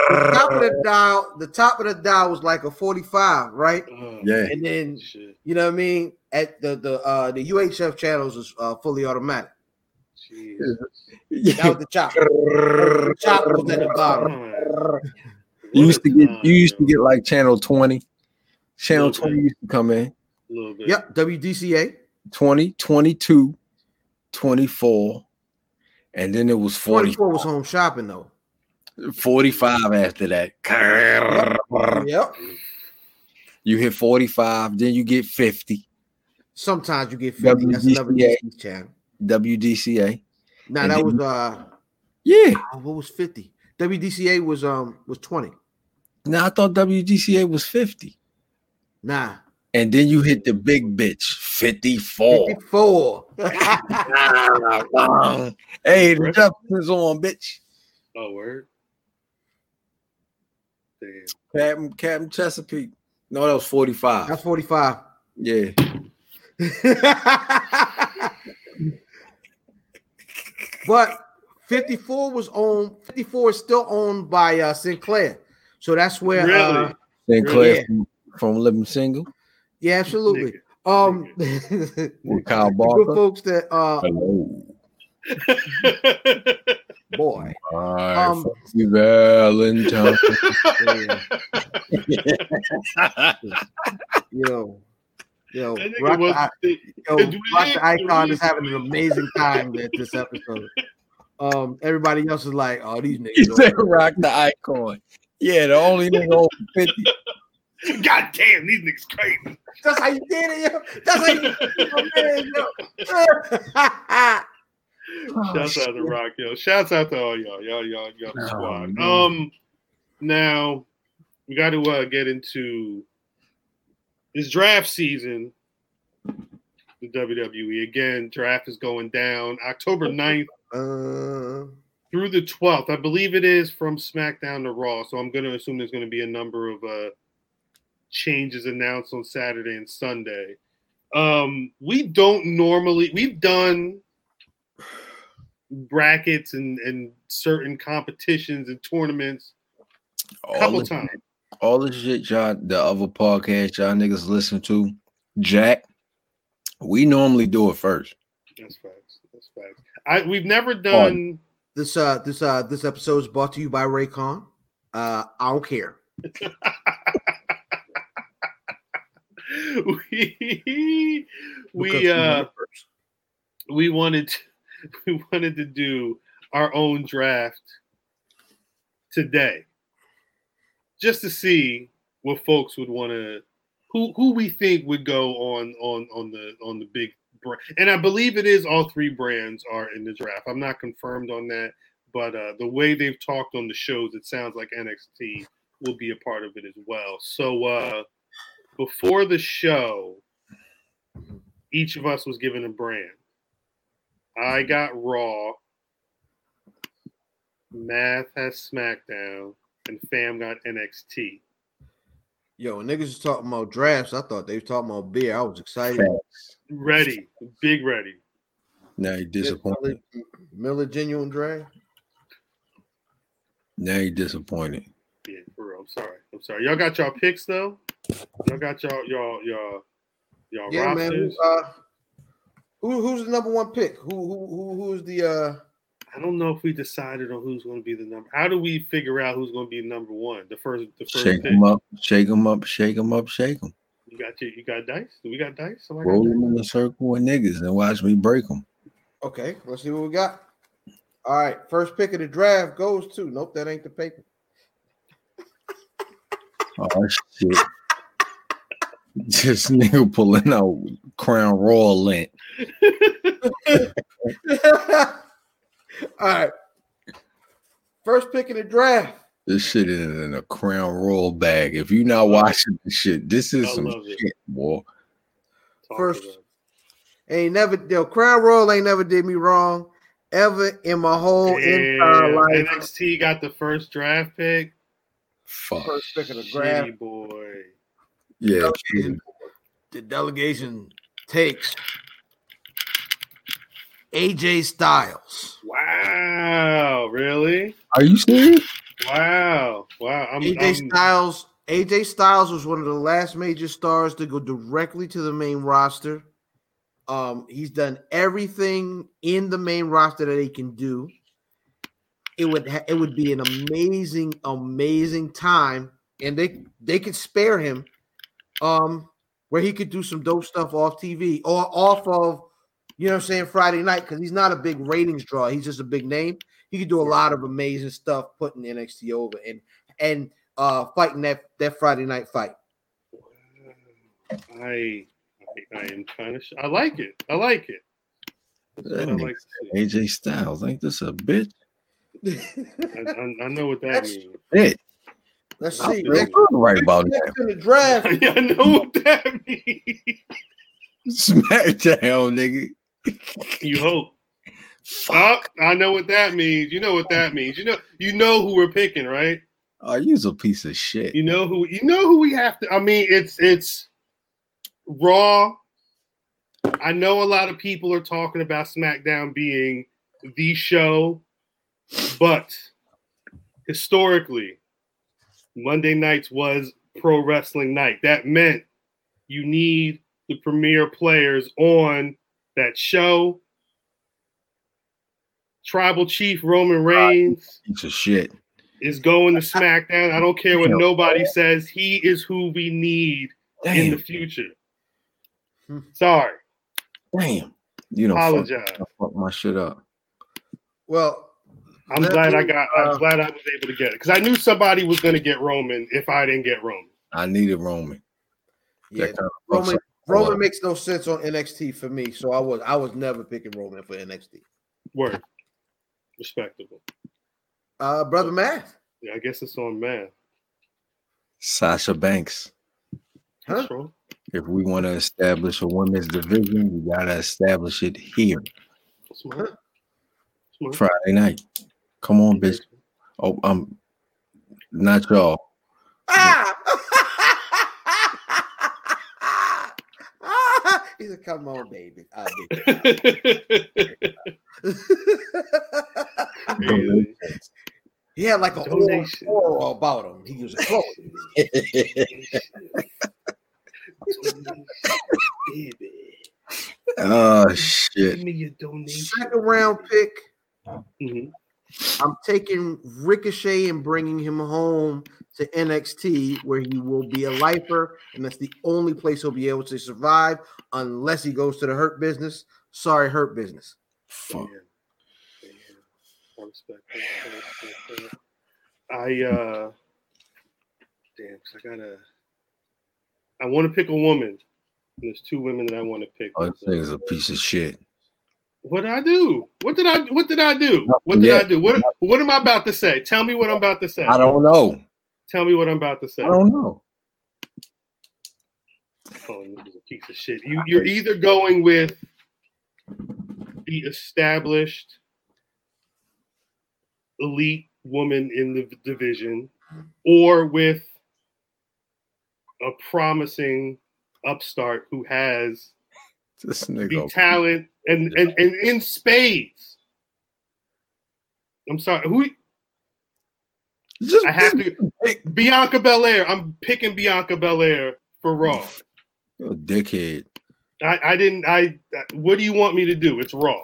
the top of the dial, the top of the dial was like a 45, right? Oh, Yeah. And then Shit. you know what I mean? At the the uh the UHF channels is uh, fully automatic. Jeez. That was the chop. The chop was at the bottom. Oh, You used to get you used to get like channel 20. Channel 20 bit. used to come in. a little bit. Yep, WDCA. 20, 22, 24, and then it was 40, 44 was home shopping though. 45 after that. Yep. You hit 45, then you get 50. Sometimes you get 50. That's another WDCA. DC channel. WDCA. Now And that then- was uh Yeah. oh, what was 50? WDCA was um was 20. Now I thought WDCA was 50. Nah. And then you hit the big bitch, 54. 54. hey, the Jefferson's on, bitch. Oh, word. Damn. Captain, Captain Chesapeake. No, that was 45. That's 45. Yeah. But 54 was owned, 54 is still owned by uh Sinclair. So that's where Really? uh Synclaire Yeah. from, from Living Single yeah, absolutely. Um with Kyle good folks that uh Hello. boy. Hi, Um, Valentine. yeah, yo, yo, That nigga Rock the, was- I- yo, Dwayne- Rock the Icon is having an amazing time at this episode. Um, everybody else is like, oh, these he niggas. said rock the icon. Yeah, the only nigga over 50. God damn, these niggas crazy. That's how you did it, yo. That's how you did it, yo. Shouts out to Rock, yo. Shouts out to all y'all, y'all, y'all, y'all the Oh, squad. man. Um, now we got to uh, get into this draft season. The WWE again. Draft is going down October 9th Uh, through the 12th. I believe it is from SmackDown to Raw. So I'm going to assume there's going to be a number of uh, changes announced on Saturday and Sunday. Um, we don't normally, we've done brackets and, and certain competitions and tournaments a couple times. All the shit y'all, the other podcast y'all niggas listen to, Jack, We normally do it first. That's facts. That's facts. I we've never done. This uh this uh this episode is brought to you by Raycon. Uh I don't care. we we uh we wanted to, we wanted to do our own draft today just to see what folks would want to who who we think would go on on on the on the big brand and i believe it is all three brands are in the draft. I'm not confirmed on that but uh the way they've talked on the shows it sounds like nxt will be a part of it as well. So uh before the show each of us was given a brand. I got Raw. Math has SmackDown, and Fam got NXT. Yo, when niggas was talking about drafts, I thought they was talking about beer. I was excited. Ready, big ready. Now you disappointed. Miller, Miller genuine draft. Now you disappointed. Yeah, for real. I'm sorry. I'm sorry. Y'all got y'all picks though. Y'all got y'all y'all y'all y'all Yeah, man. rosters. who, Uh, who who's the number one pick? Who who who who's the uh I don't know if we decided on who's going to be the number. How do we figure out who's going to be number one? The first, the first Shake pick. them up, shake them up, shake them up, shake them. You got you. You got dice. Do we got dice? Somebody got Roll dice? them in a circle with niggas and watch me break them. okay, let's see what we got. All right, first pick of the draft goes to nope, that ain't the paper. Oh shit. This nigga pulling out Crown Royal lint. All right. First pick in the draft. This shit is in a Crown Royal bag. If you're not watching this shit, this is I some love it. boy. Talk First- Ain't never yo, Crown Royal ain't never did me wrong ever in my whole entire Damn, life. NXT got the first draft pick. Fuck. First pick of the draft. Shitty boy. Yeah, Delegation, the delegation takes AJ Styles. Wow, really? Are you serious? Wow, wow. I'm, AJ I'm- Styles. AJ Styles was one of the last major stars to go directly to the main roster. Um, he's done everything in the main roster that he can do. It would ha- it would be an amazing, amazing time, and they they could spare him, um, where he could do some dope stuff off TV or off of, you know, what I'm saying Friday night because he's not a big ratings draw. He's just a big name. He could do a lot of amazing stuff putting NXT over and and uh fighting that that Friday night fight. I, I, I am kind of. Sh- I like it. I like it. That's I like. AJ Styles, ain't this a bitch? I, I, I know what that That's- means. Bitch. Let's I'm see. feeling Next, I'm right about that. next in the draft, Yeah, I know what that means. Smackdown, nigga. You hope. Oh, I know what that means. You know what that means. You know, you know who we're picking, right? Oh, you's a piece of shit. You know who you know who we have to. I mean, it's it's Raw. I know a lot of people are talking about SmackDown being the show, but historically, Monday nights was pro wrestling night. That meant you need the premier players on that show. Tribal Chief Roman Reigns Piece of shit. is going to SmackDown. I don't care what nobody says. He is who we need in the future. Hmm. Sorry. damn. You know, fuck, Apologize. I fucked my shit up. well, I'm Let glad I me, got. I'm uh, glad I was able to get it because I knew somebody was going to get Roman if I didn't get Roman. I needed Roman. yeah, That kind of fucks Roman up. Makes no sense on NXT for me, so I was I was never picking Roman for NXT. Word, respectable. Uh, brother Matt, Yeah, I guess it's on man. Sasha Banks. Huh? If we want to establish a women's division, we gotta establish it here. Smart. Smart. Friday night. Come on, bitch. Oh, um, not y'all. ah! He said, "Come on, baby." I did. Crazy. he had like a aura, Donation. aura about him. He was a close. Baby. Oh shit. Give me your donation. Second round pick. Mhm. I'm taking Ricochet and bringing him home to NXT, where he will be a lifer, and that's the only place he'll be able to survive unless he goes to the Hurt Business. Sorry, Hurt Business. Fuck. Damn. Damn. I respect that. I. I uh damn, 'cause I gotta I want to pick a woman. There's two women that I want to pick. Oh, this nigga's a piece of shit. What did I do? What did I what did I do? What did. I do? What what am I about to say? Tell me what I'm about to say. I don't know. Tell me what I'm about to say. I don't know. Oh, a piece of shit. You you're either going with the established elite woman in the division, or with a promising upstart who has This the talent and, and and in spades. I'm sorry. Who Just I have to Bianca Belair. I'm picking Bianca Belair for Raw. You're a dickhead. I, I didn't. I. What do you want me to do? It's Raw.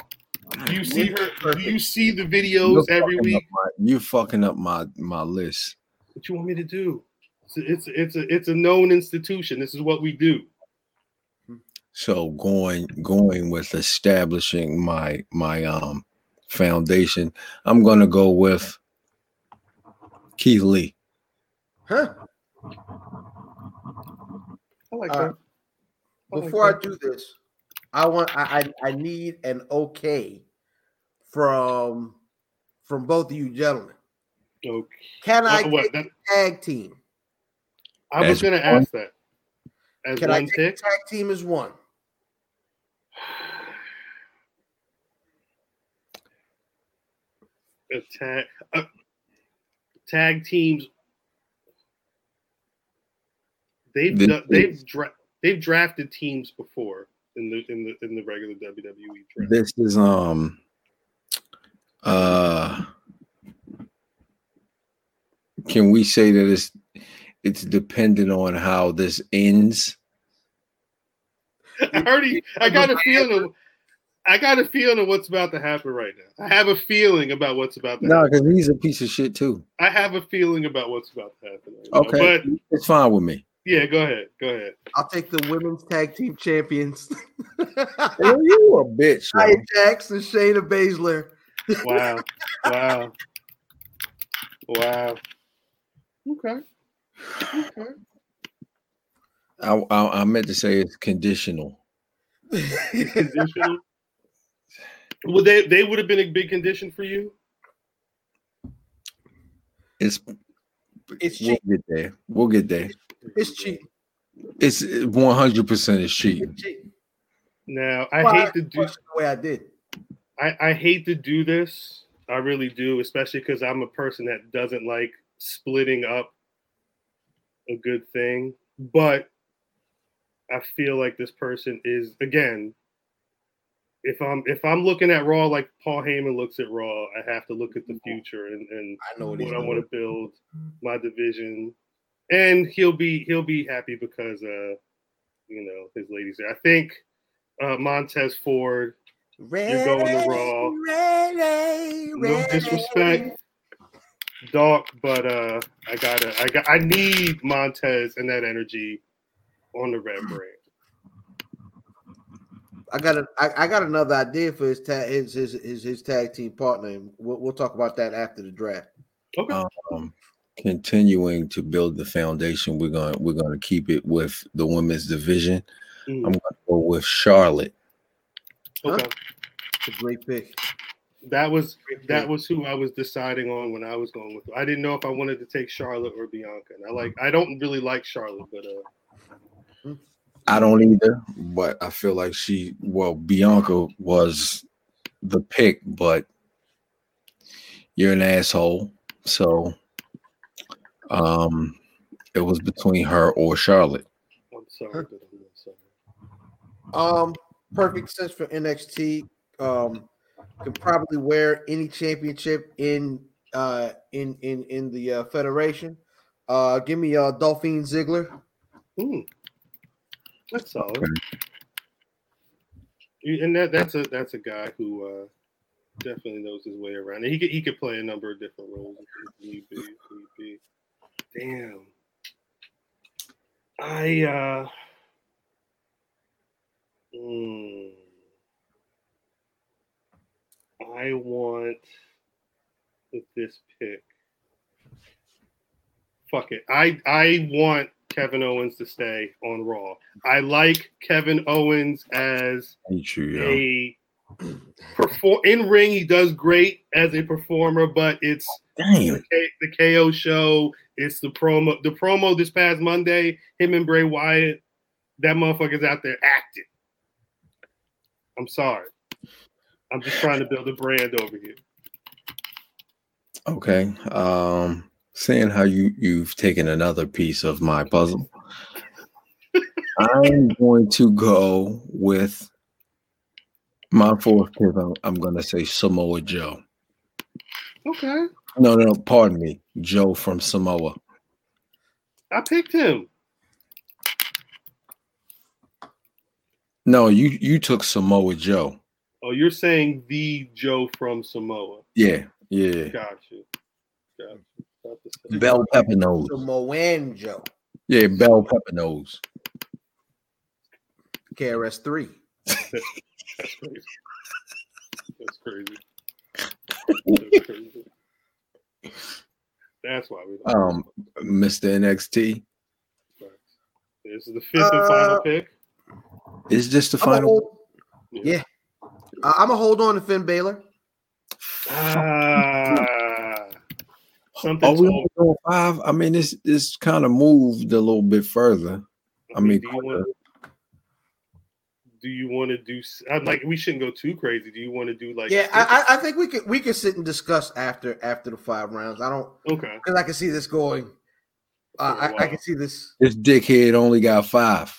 Do you see her? Do you see the videos You're every week? up my- you fucking up my my list. What you want me to do? It's it's it's a it's a known institution. This is what we do. So going going with establishing my my um foundation, I'm gonna go with Keith Lee. Huh? I like Uh, that. I like Before I do this, I want I, I I need an okay from from both of you gentlemen. Okay. Can I Uh, what, take that- tag team? I was gonna ask that. As Can I one take pick. tag team as one? A tag uh, tag teams. They've The- they've dra- they've drafted teams before in the in the in the regular WWE draft. This is um uh can we say that it's it's dependent on how this ends? I already I got a feeling. Of- I got a feeling of what's about to happen right now. I have a feeling about what's about to happen. No, happen. because he's a piece of shit too. I have a feeling about what's about to happen. Right now. Okay, But it's fine with me. yeah, go ahead. Go ahead. I'll take the women's tag team champions. Well, you a bitch. yo. Nia Jax and Shayna Baszler. Wow. wow. Wow. Okay. Okay. I, I I meant to say it's conditional. conditional. Well, they they would have been a big condition for you. It's It's we'll get there. We'll get there. It's cheap. It's one hundred percent is cheap. It's cheap. Now, I Well, hate asked to do the way I did. I, I hate to do this. I really do, especially because I'm a person that doesn't like splitting up a good thing. But I feel like this person is again. If I'm if I'm looking at Raw like Paul Heyman looks at Raw, I have to look at the future and, and I know what what I want to build my division, and he'll be he'll be happy because uh you know his ladies there. I think uh Montez Ford. You're going to Raw. Ready, No disrespect, Doc, but uh I gotta I got I need Montez and that energy on the red brand. I got a, I, I got another idea for his tag his his his, his tag team partner. and We'll, we'll talk about that after the draft. Okay. Um, continuing to build the foundation, we're gonna we're gonna keep it with the women's division. Mm, I'm gonna go with Charlotte. okay. It's a great pick. That was that was who I was deciding on when I was going with. I didn't know if I wanted to take Charlotte or Bianca. And I like I don't really like Charlotte, but uh I don't either, but I feel like she well, Bianca was the pick, but you're an asshole. So um it was between her or Charlotte. I'm sorry, I'm sorry. Um, perfect sense for NXT. Um, could probably wear any championship in uh in in in the uh, federation. Uh, give me uh Dolphin Ziggler. Hmm. That's solid. Okay. and that that's a that's a guy who uh, definitely knows his way around. And he could he could play a number of different roles if need be. If need be. Damn. I uh. mm, I want with this pick. Fuck it. I I want Kevin Owens to stay on Raw. I like Kevin Owens as you, a perform in ring. He does great as a performer, but it's the, K- the KO show. It's the promo. The promo this past Monday, him and Bray Wyatt. That motherfucker's out there acting. I'm sorry. I'm just trying to build a brand over here. Okay. Um, seeing how you you've taken another piece of my puzzle, I'm going to go with my fourth pick. I'm, I'm going to say Samoa Joe. Okay, No, no, pardon me, Joe from Samoa. I picked him. No, you you took Samoa Joe. Oh, you're saying the Joe from Samoa? Yeah, yeah. Gotcha. you. Got you. About to say- Bell pepper nose. Samoan Joe, Yeah, bell pepper nose. KRS three. That's crazy. That's crazy. That's crazy. That's why we don't. Um, Mr. NXT. This is the fifth and final Uh, pick. Is this the I'm final? hold, yeah, I- I'm gonna hold on to Finn Balor. Ah, something. Are we only going five? I mean, this this kind of moved a little bit further. I mean, do you want? Do you want to do? s- I'm like, we shouldn't go too crazy. Do you want to do like? Yeah. I, I- I think we could we could sit and discuss after after the five rounds. I don't okay. because I can see this going. Uh, For a I, I while. can see this. This dickhead only got five.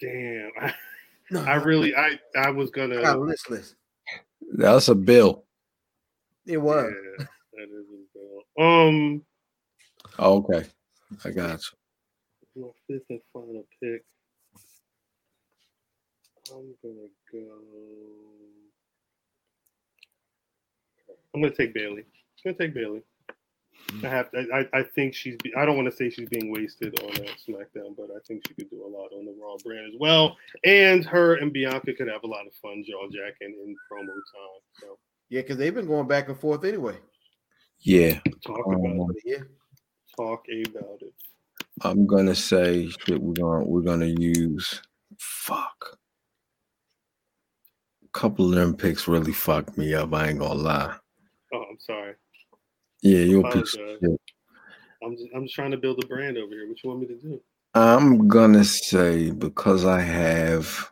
Damn, I, No, I really, I, I was gonna. I got a list list. That's a bill. It Yeah, was. that is a bill. Um, Oh, okay, I got you. my fifth and final pick. I'm gonna go. I'm gonna take Bayley. I'm gonna take Bayley. I have. I, I- I think she's. be- I don't want to say she's being wasted on uh, SmackDown, but I think she could do a lot on the Raw brand as well. And her and Bianca could have a lot of fun jaw jacking in promo time. So Yeah, because they've been going back and forth anyway. Yeah, talk about Um, it. Yeah. Talk about it. I'm gonna say shit. We're gonna we're gonna use. Fuck. A couple of them picks really fucked me up. I ain't gonna lie. Oh, I'm sorry. Yeah, you're a piece of Apologize. shit. I'm just, I'm just trying to build a brand over here. What you want me to do? I'm gonna say because I have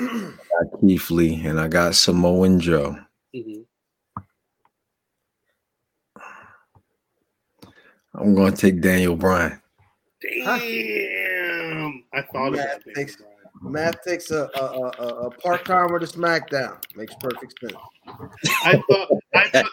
I got Keith Lee and I got Samoan Joe. Mm-hmm. I'm gonna take Daniel Bryan. Damn, I thought Yeah, about that. thanks. Matt takes a a, a, a- a part timer to SmackDown. Makes perfect sense. I thought. I thought.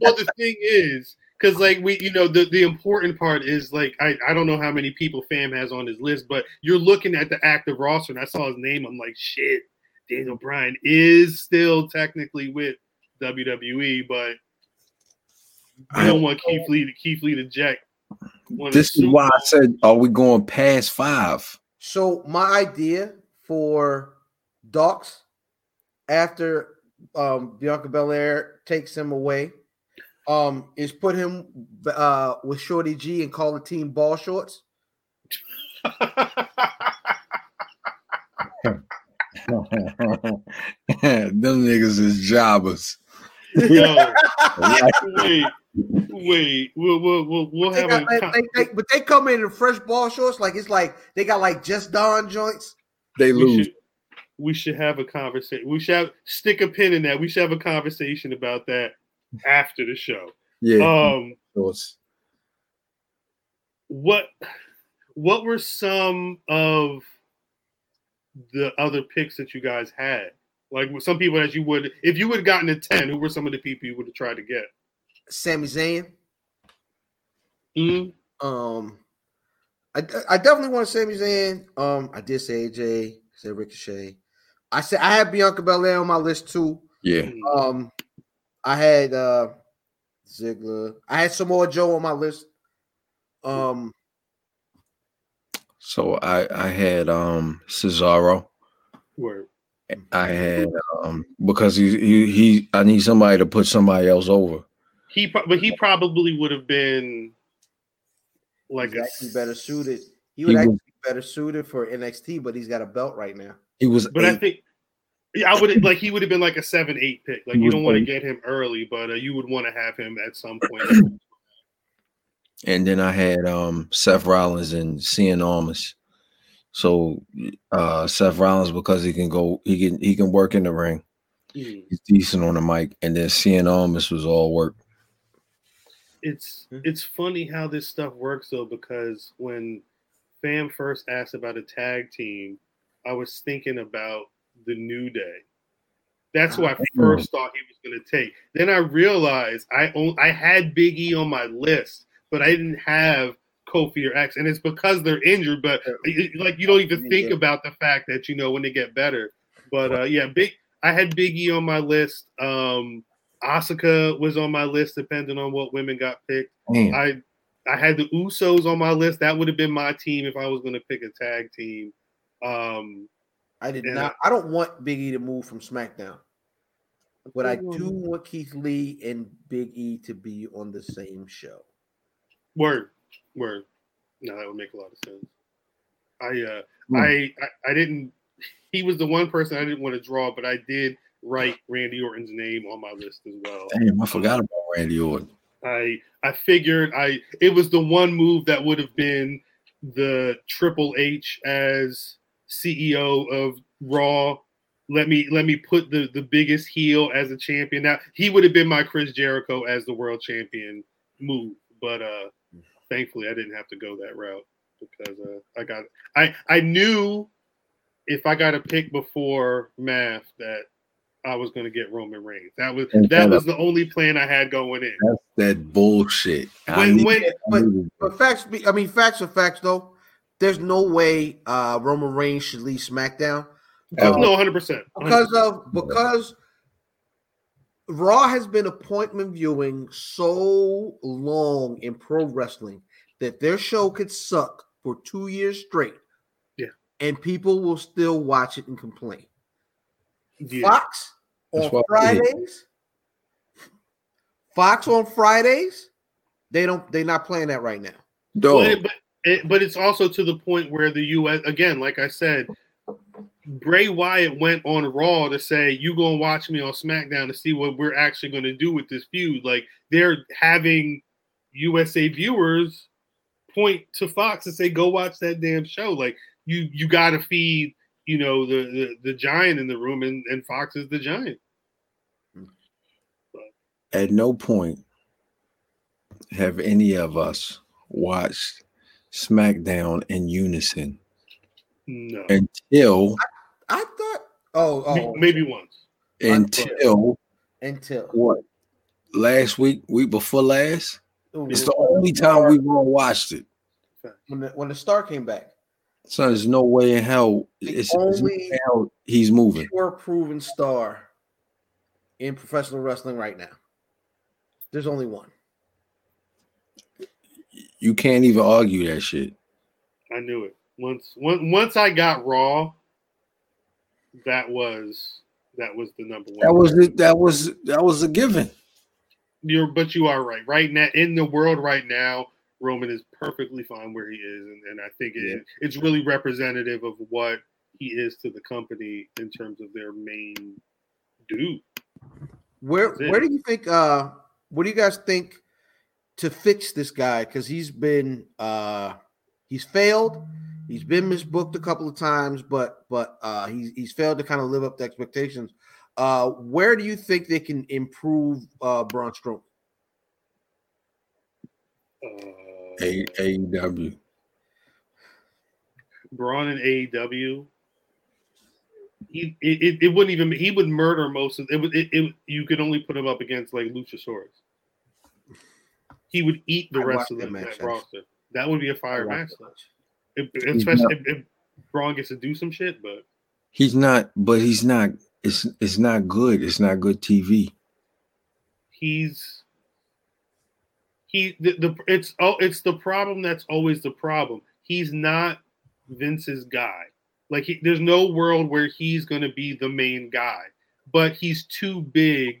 Well, the thing is, because like we, you know, the the important part is like I I don't know how many people Fam has on his list, but you're looking at the active roster, and I saw his name. I'm like, shit, Daniel Bryan is still technically with WWE, but I don't want Keith Lee to Keith Lee to jack. This is why I said, are we going past five? So my idea for Docs after um, Bianca Belair takes him away um, is put him uh, with Shorty G and call the team Ball Shorts. Them niggas is jobbers. Yo, wait, wait. We'll we'll we'll, we'll They have got- a. they- they- they- but they come in in fresh ball shorts, like it's like they got like just Don joints. They we lose. should, we should have a conversation. We should have, stick a pin in that. We should have a conversation about that after the show. Yeah. Um, shorts. what what were some of the other picks that you guys had? Like some people that you would, if you would have gotten a ten, who were some of the people you would have tried to get? Sami Zayn. Mm, Um, I, I definitely want Sami Zayn. Um, I did say AJ said Ricochet. I said I had Bianca Belair on my list too. Yeah. Um, I had uh Ziggler. I had Samoa Joe on my list. Um, So I I had um Cesaro. Word. I had um because he he, he I need somebody to put somebody else over. He, but he probably would have been like he's a better suited. He He would was- actually be better suited for NXT, but he's got a belt right now. He was But I think, yeah, I would like he would have been like a seven eight pick. Like He you don't want to get him early, but uh, you would want to have him at some point. and then I had um Seth Rollins and Cien Almas. So uh Seth Rollins because he can go he can he can work in the ring. Mm. He's decent on the mic. And then Cien Almas was all work. It's Hmm. it's funny how this stuff works though, because when Fam first asked about a tag team, I was thinking about the New Day. That's who I first thought he was going to take. Then I realized I own, I had Big E on my list, but I didn't have Kofi or X, and it's because they're injured. But like you don't even think about the fact that you know when they get better. But uh, yeah, big. I had Big E on my list. Um, Asuka was on my list, depending on what women got picked. Damn. I I had the Usos on my list. That would have been my team if I was going to pick a tag team. Um, I did not. I don't want Big E to move from SmackDown, but I do want Keith Lee and Big E to be on the same show. word, word. No, that would make a lot of sense. I uh, Hmm. I, I I didn't. He was the one person I didn't want to draw, but I did write Randy Orton's name on my list as well. Damn, I forgot about Randy Orton. I I figured I it was the one move that would have been the Triple H as CEO of Raw. Let me let me put the the biggest heel as a champion. Now he would have been my Chris Jericho as the world champion move, but uh thankfully I didn't have to go that route because uh I got I I knew if I got a pick before math that I was going to get Roman Reigns. That was And that was the only plan I had going in. That's that bullshit. When- when- but- But facts, be, I mean, facts are facts though. There's no way uh Roman Reigns should leave SmackDown Ever. no, hundred percent. because of because Raw has been appointment viewing so long in pro wrestling that their show could suck for two years straight. Yeah. And people will still watch it and complain. Yeah. Fox on what I did. Fridays. Fox on Fridays. They don't. They're not playing that right now. Dog, But, but, it, but it's also to the point where the U.S. again, like I said, Bray Wyatt went on Raw to say, "You gonna watch me on SmackDown to see what we're actually going to do with this feud." Like they're having USA viewers point to Fox and say, "Go watch that damn show." Like you, you got to feed, you know, the, the the giant in the room, and, and Fox is the giant. Hmm. at no point have any of us watched SmackDown in unison No, until I thought. Oh, oh, maybe once. until until what last week, week before last. Ooh, It's the only time we've all watched it. when the, when the star came back. So there's no way in hell it's, there's no only- way hell he's moving. pure proven star in professional wrestling right now. There's only one. You can't even argue that shit. I knew it. Once once once I got Raw, that was that was the number one. That was it. That was that was a given. You're, but you are right. Right now, in the world right now, Roman is perfectly fine where he is, and, and I think it, Yeah. it's really representative of what he is to the company in terms of their main dude. Where where do you think uh what do you guys think to fix this guy? Because he's been uh he's failed, he's been misbooked a couple of times, but but uh he's he's failed to kind of live up to expectations. Uh where do you think they can improve uh Braun Strowman? Uh, A- AEW. Braun and AEW. He it, it, it wouldn't even he would murder most of it. Would it, it you could only put him up against like Luchasaurus. He would eat the I'd rest of the match, that roster. That would be a fire match. watched If, especially if, if Braun gets to do some shit, but He's not, but he's not. It's it's not good. It's not good TV. He's he the, the it's oh it's the problem that's always the problem. He's not Vince's guy. Like he, there's no world where he's going to be the main guy, but he's too big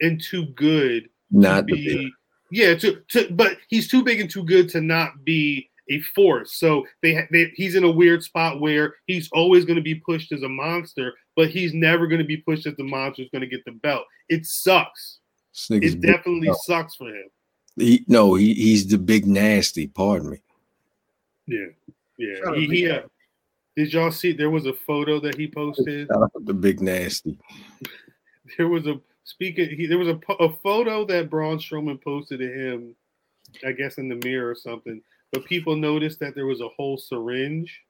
and too good Not to be yeah to, to but he's too big and too good to not be a force so they, they he's in a weird spot where he's always going to be pushed as a monster but he's never going to be pushed as the monster who's going to get the belt it sucks it definitely No. sucks for him He, no, he, he's the big nasty. Pardon me. yeah yeah he, he, uh, did y'all see there was a photo that he posted the big nasty. there was a speaking he, there was a, a photo that Braun Strowman posted to him I guess in the mirror or something but people noticed that there was a whole syringe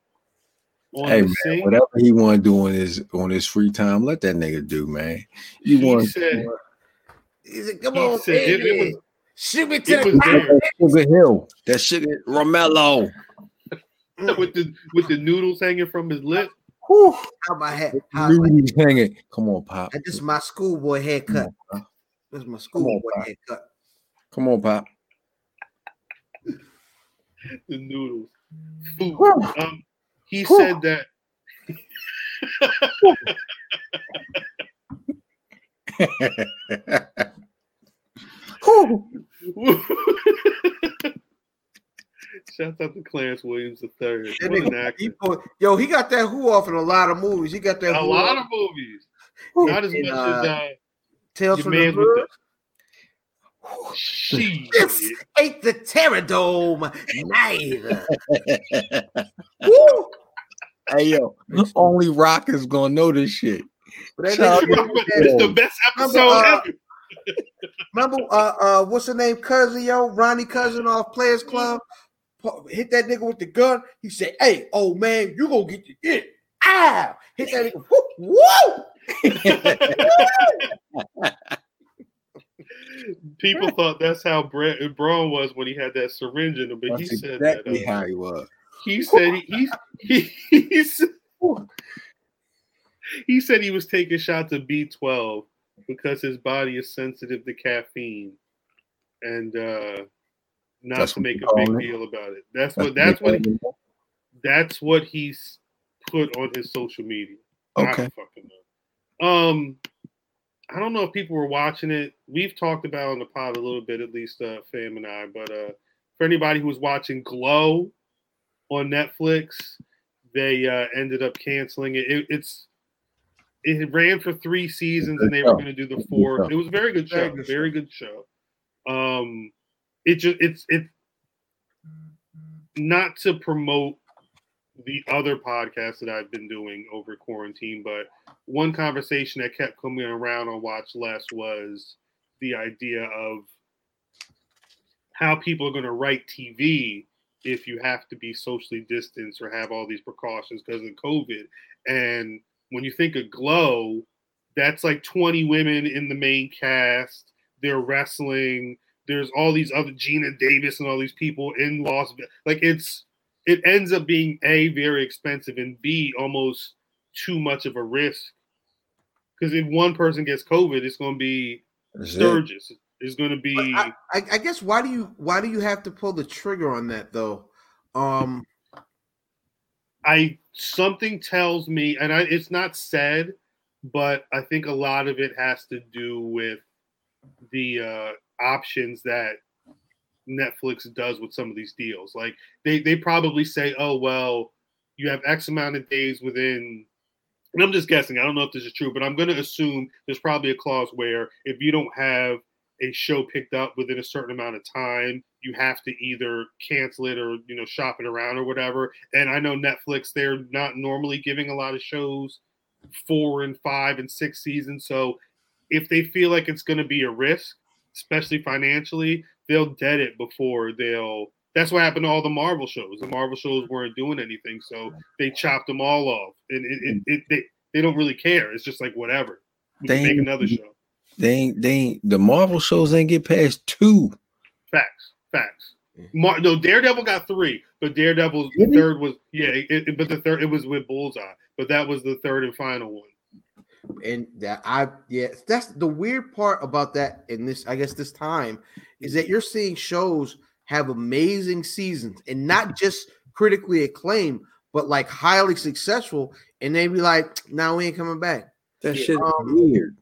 on Hey the man, sink. whatever he want to do on his on his free time, let that nigga do, man. You He want said, He said, "Come he on, said it, it baby. was shoot me to it the was ground." Sugar Hill, that sugar Roemello. with the with the noodles hanging from his lip. Whew, how my head? How my, Noodles hanging. Come on, pop. this is my schoolboy haircut. Come on, This is my schoolboy haircut. Come on, pop. The noodles, food. Um, he said that Shout out to Clarence Williams III. What an he actor. yo, he got that who off in a lot of movies. He got that A lot off. of movies. Not as In, much uh, as uh, Tales your from the man with Hood. the This ain't the Terrordome neither. Hey yo, only Rock is gonna know this shit. But that Shout It's the best Remember, episode uh, ever. Remember, uh, uh, what's the name? Cousin, yo, Ronnie Cousin off Players Club. Hit that nigga with the gun. He said, "Hey, old man, you gonna get the it." Ow! Hit that nigga. Woo! Woo! People thought that's how Brett Braun was when he had that syringe in him, but he That's said exactly that. uh, how he was. he said he he, he, he, said, he said he was taking shots of B12 because his body is sensitive to caffeine, and uh, not That's to make a big it? deal about it. That's what that's what he, that's what he's put on his social media. I Okay. don't fucking know. Um, I don't know if people were watching it. We've talked about it on the pod a little bit, at least uh, Fam and I. But uh, for anybody who was watching Glow on Netflix, they uh, ended up canceling it. it. It's it ran for three seasons, and they were going to do the fourth. It was a very good show. Very good show. Um, it just it's it's not to promote the other podcasts that I've been doing over quarantine, but one conversation that kept coming around on Watch Less was the idea of how people are going to write TV if you have to be socially distanced or have all these precautions because of COVID. And when you think of Glow, that's like 20 women in the main cast. They're wrestling. There's all these other Geena Davis and all these people in Las Vegas. Like it's it ends up being a very expensive and b almost too much of a risk because if one person gets COVID, it's going to be That's it. Sturgis. It's going to be I, I, I guess why do you why do you have to pull the trigger on that though? Um, I something tells me, and I, it's not said, but I think a lot of it has to do with the uh, options that Netflix does with some of these deals. Like they they probably say, oh well, you have X amount of days within. And I'm just guessing. I don't know if this is true, but I'm going to assume there's probably a clause where if you don't have a show picked up within a certain amount of time, you have to either cancel it or you know shop it around or whatever. And I know Netflix they're not normally giving a lot of shows four and five and six seasons. So if they feel like it's going to be a risk, especially financially, they'll dead it before they'll. That's what happened to all the Marvel shows. The Marvel shows weren't doing anything, so they chopped them all off, and it, it, it, they they don't really care. It's just like whatever. We They- make another show. They ain't they ain't the Marvel shows ain't get past two. Facts, facts. Mar- no, Daredevil got three, but Daredevil's the Did he? third was yeah, it, it- but the third it was with Bullseye, but that was the third and final one. and that I yeah, that's the weird part about that in this, I guess this time is that you're seeing shows have amazing seasons and not just critically acclaimed, but like highly successful, and they be like, "Now we ain't coming back." That Yeah, shit um, weird.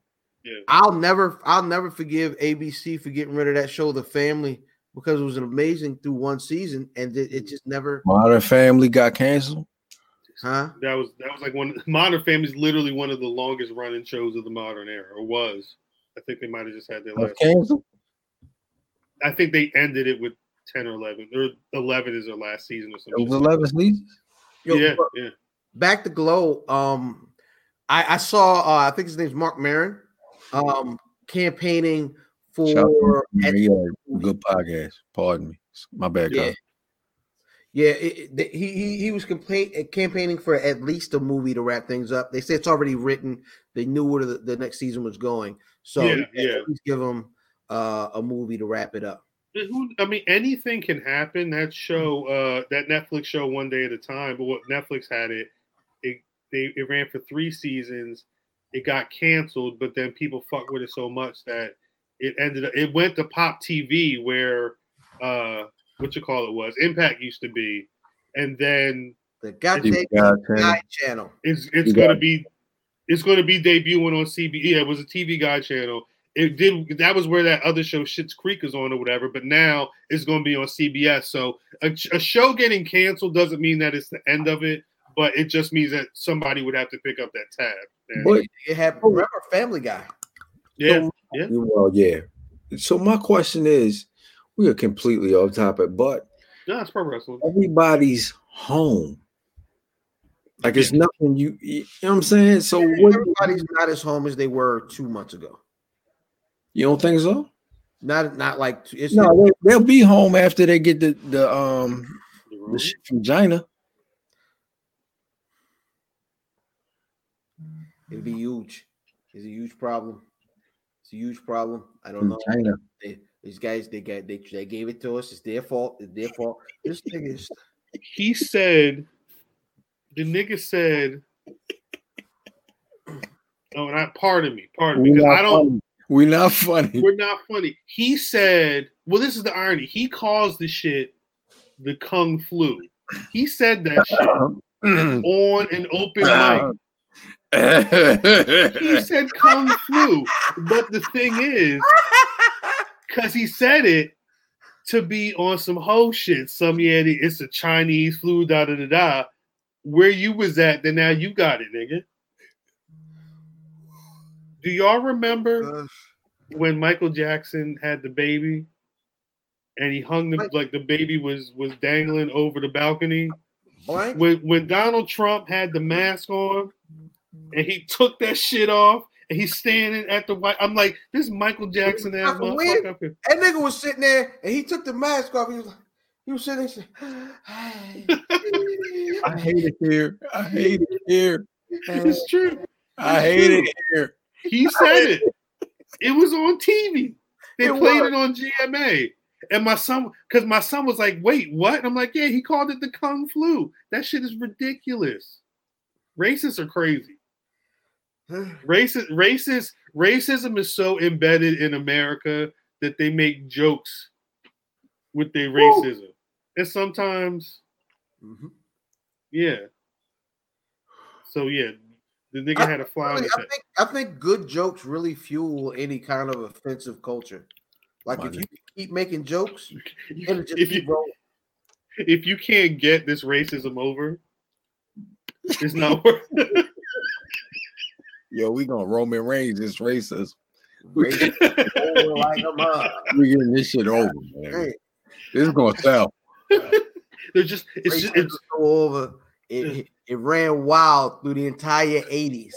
I'll never, I'll never forgive ABC for getting rid of that show, The Family, because it was an amazing through one season, and it, it just never, Modern Family got canceled. huh? That was that was like one Modern Family is literally one of the longest running shows of the modern era, or was. I think they might have just had their Was last. canceled. I think they ended it with ten or eleven, or eleven is their last season or It something. was eleven seasons. Yo, yeah, yeah. back to Glow. Um, I, I saw, uh, I think his name's Marc Maron, um, campaigning for to at- him. He had a good podcast. Pardon me. My bad, Yeah. Kyle. Yeah, it, it- he, he he was complain, campaigning for at least a movie to wrap things up. They say it's already written. They knew where the, the next season was going, so Yeah, at yeah. least give them uh, a movie to wrap it up. I mean, anything can happen. That show, uh, that Netflix show, one day at a time. But what Netflix had it, it they it ran for three seasons. It got canceled, but then people fucked with it so much that it ended up. It went to Pop TV, where uh, what you call it was Impact used to be, and then The goddamn You got him. guy channel. it's it's You going to be it's going to be debuting on CB. Yeah, it was a TV Guide channel. It did that was where that other show Schitt's Creek is on or whatever. But now it's going to be on CBS. So a, a show getting canceled doesn't mean that it's the end of it, but it just means that somebody would have to pick up that tab. And- But It had remember Family Guy. yeah, yeah. well, yeah. So my question is, we are completely off topic, but No, it's pro wrestling. everybody's home. Like it's nothing you, you know what I'm saying? So what, Everybody's not as home as they were two months ago. you don't think so? Not not like it's No, they, they'll be home after they get the the um The the shit from China. It'd be huge. It's a huge problem. It's a huge problem. I don't know. China. They, these guys, they got they, they gave it to us. It's their fault. It's their fault. This nigga is He said, the nigga said, "Oh, not pardon me, pardon me, We because not I don't." funny. We not funny. We're not funny. He said, well, this is the irony. He calls the shit the Kung Flu. He said that shit on an open mic. He said Kung Flu. But the thing is, because he said it to be on some whole shit, some yeah, it's a Chinese flu, da da da da. Where you was at, then now you got it, nigga. Do y'all remember? when Michael Jackson had the baby and he hung the like the baby was was dangling over the balcony. blank. When when Donald Trump had the mask on and he took that shit off and he's standing at the white. I'm like, this Michael Jackson ass Fucking motherfucker up here. That nigga was sitting there and he took the mask off. He was like, he was sitting there. I hate it here. I hate it here. It's true. I hate it here. He said it. It was on TV. They It played was. it on GMA. And my son, because my son was like, wait, what? And I'm like, yeah, he called it the Kung Flu. That shit is ridiculous. Racists are crazy. Racist, racist, racism is so embedded in America that they make jokes with their racism. And sometimes, Mhm. yeah. So yeah, the nigga had a fly on Really, his I head. think I think good jokes really fuel any kind of offensive culture. Like if Money. you keep making jokes, it'll just If keep you rolling. if you can't get this racism over, it's not worth it. Yo, we gonna Roman Reigns this racist. Raise it over like. We getting this shit over, man. Hey, This is gonna sell. They're just it's raise just it's go over. It, it, it ran wild through the entire 80s.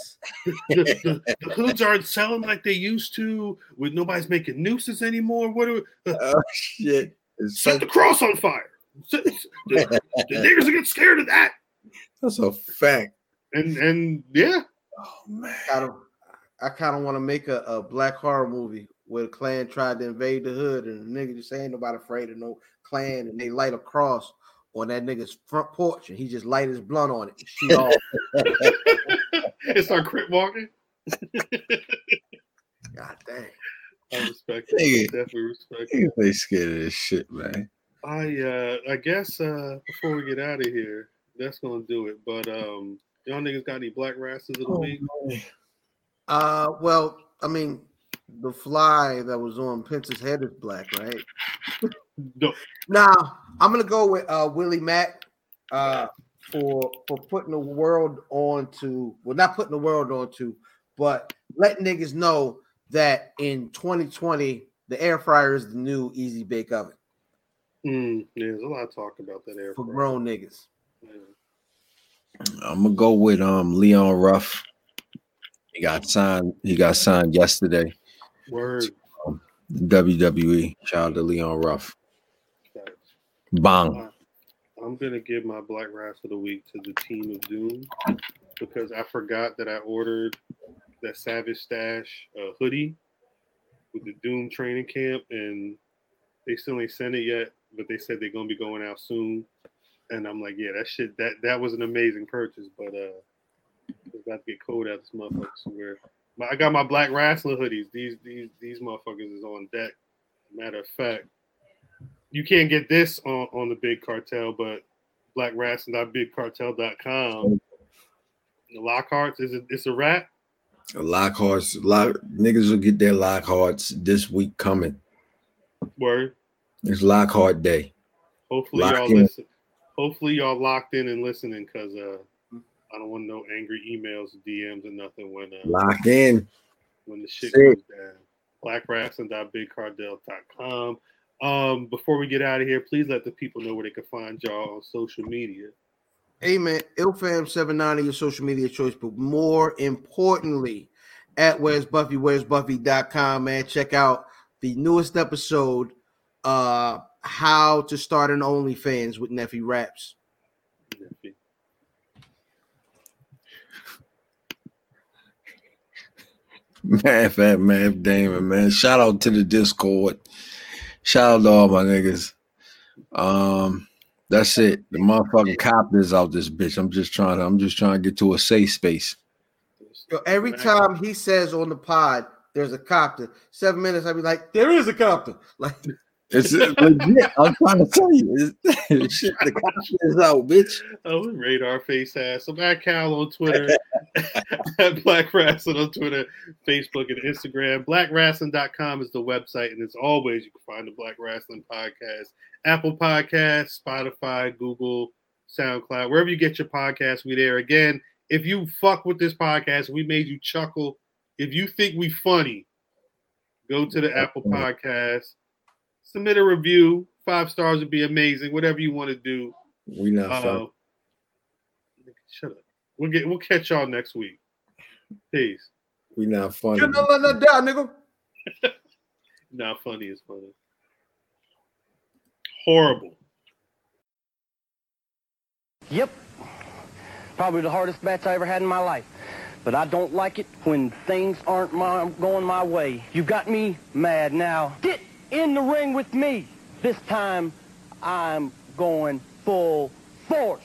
the, the, the hoods aren't selling like they used to. With nobody's making nooses anymore. What are uh, Oh shit. It's set so, the cross on fire? The, the niggers will get scared of that. that's a fact. And and yeah, Oh man. Kind of, I kind of want to make a, a black horror movie where the Klan tried to invade the hood and the nigga just ain't nobody afraid of no Klan and they light a cross on that nigga's front porch and he just light his blunt on it and shoot off. it's our crip walking. God dang. I respect it. Nigga. Definitely respect it. They scared of this shit, man. I uh I guess uh before we get out of here, that's gonna do it. But um y'all niggas got any black rastas of the Oh, week? Uh, well, I mean, the fly that was on Pence's head is black, right? No. Now I'm gonna go with uh Willie Mack uh for for putting the world on to well not putting the world on to, but letting niggas know that in 2020 the air fryer is the new easy bake oven Mm, yeah, there's a lot of talk about that air fryer for fryer. grown niggas. Yeah. I'm gonna go with um Leon Ruff. He got signed. He got signed yesterday. Word. WWE. Shout out to Leon Ruff. Facts. Bang. I'm gonna give my black rascal of the week to the team of Doom because I forgot that I ordered that Savage Stash uh, hoodie with the Doom training camp, and they still ain't sent it yet. But they said they're gonna be going out soon, and I'm like, yeah, that shit that that was an amazing purchase, but uh, it's about to get cold out this motherfucker. Where I got my black wrestler hoodies. These these these motherfuckers is on deck. Matter of fact, you can't get this on, on the big cartel, but blackwrestling.bigcartel.com. The Lockhart's is it it's a wrap? Lockhart's lock niggas will get their Lockhart's this week coming. Word. It's Lockhart Day. Hopefully Lock y'all in. listen. Hopefully y'all locked in and listening because uh I don't want no angry emails, DMs, or nothing when uh, Lock in. when the shit Sick. goes down. Blackwrestling.bigcartel.com. Um, before we get out of here, please let the people know where they can find y'all on social media. Hey man, ilfam79 your social media choice, but more importantly, at where's Buffy, where's Buffy.com, man. Check out the newest episode, uh, how to start an OnlyFans with Neffy Raps. Man, fat man, Damon, man. Shout out to the Discord. Shout out to all my niggas. Um, that's it. The motherfucking cop is out this bitch. I'm just trying to, I'm just trying to get to a safe space. Yo, every time he says on the pod, there's a copter. Seven minutes, I'll be like, there is a copter. Like, It's legit. I'm trying to tell you. Shit, the cop is out, bitch. Oh, radar face ass. I'm at Cal on Twitter, at Black Wrestling on Twitter, Facebook, and Instagram. BlackWrestling.com is the website, and as always, you can find the Black Wrestling Podcast, Apple Podcasts, Spotify, Google, SoundCloud, wherever you get your podcast, we there. Again, if you fuck with this podcast, we made you chuckle. If you think we funny, go to the Apple Podcast, submit a review. Five stars would be amazing. Whatever you want to do. We not Uh, fucking. shut up. We'll get we'll catch y'all next week. Peace. We not funny. you're not letting that down, nigga. Not funny is funny. Horrible. Yep. Probably the hardest match I ever had in my life. But I don't like it when things aren't my, going my way. You got me mad now. Get in the ring with me. This time, I'm going full force.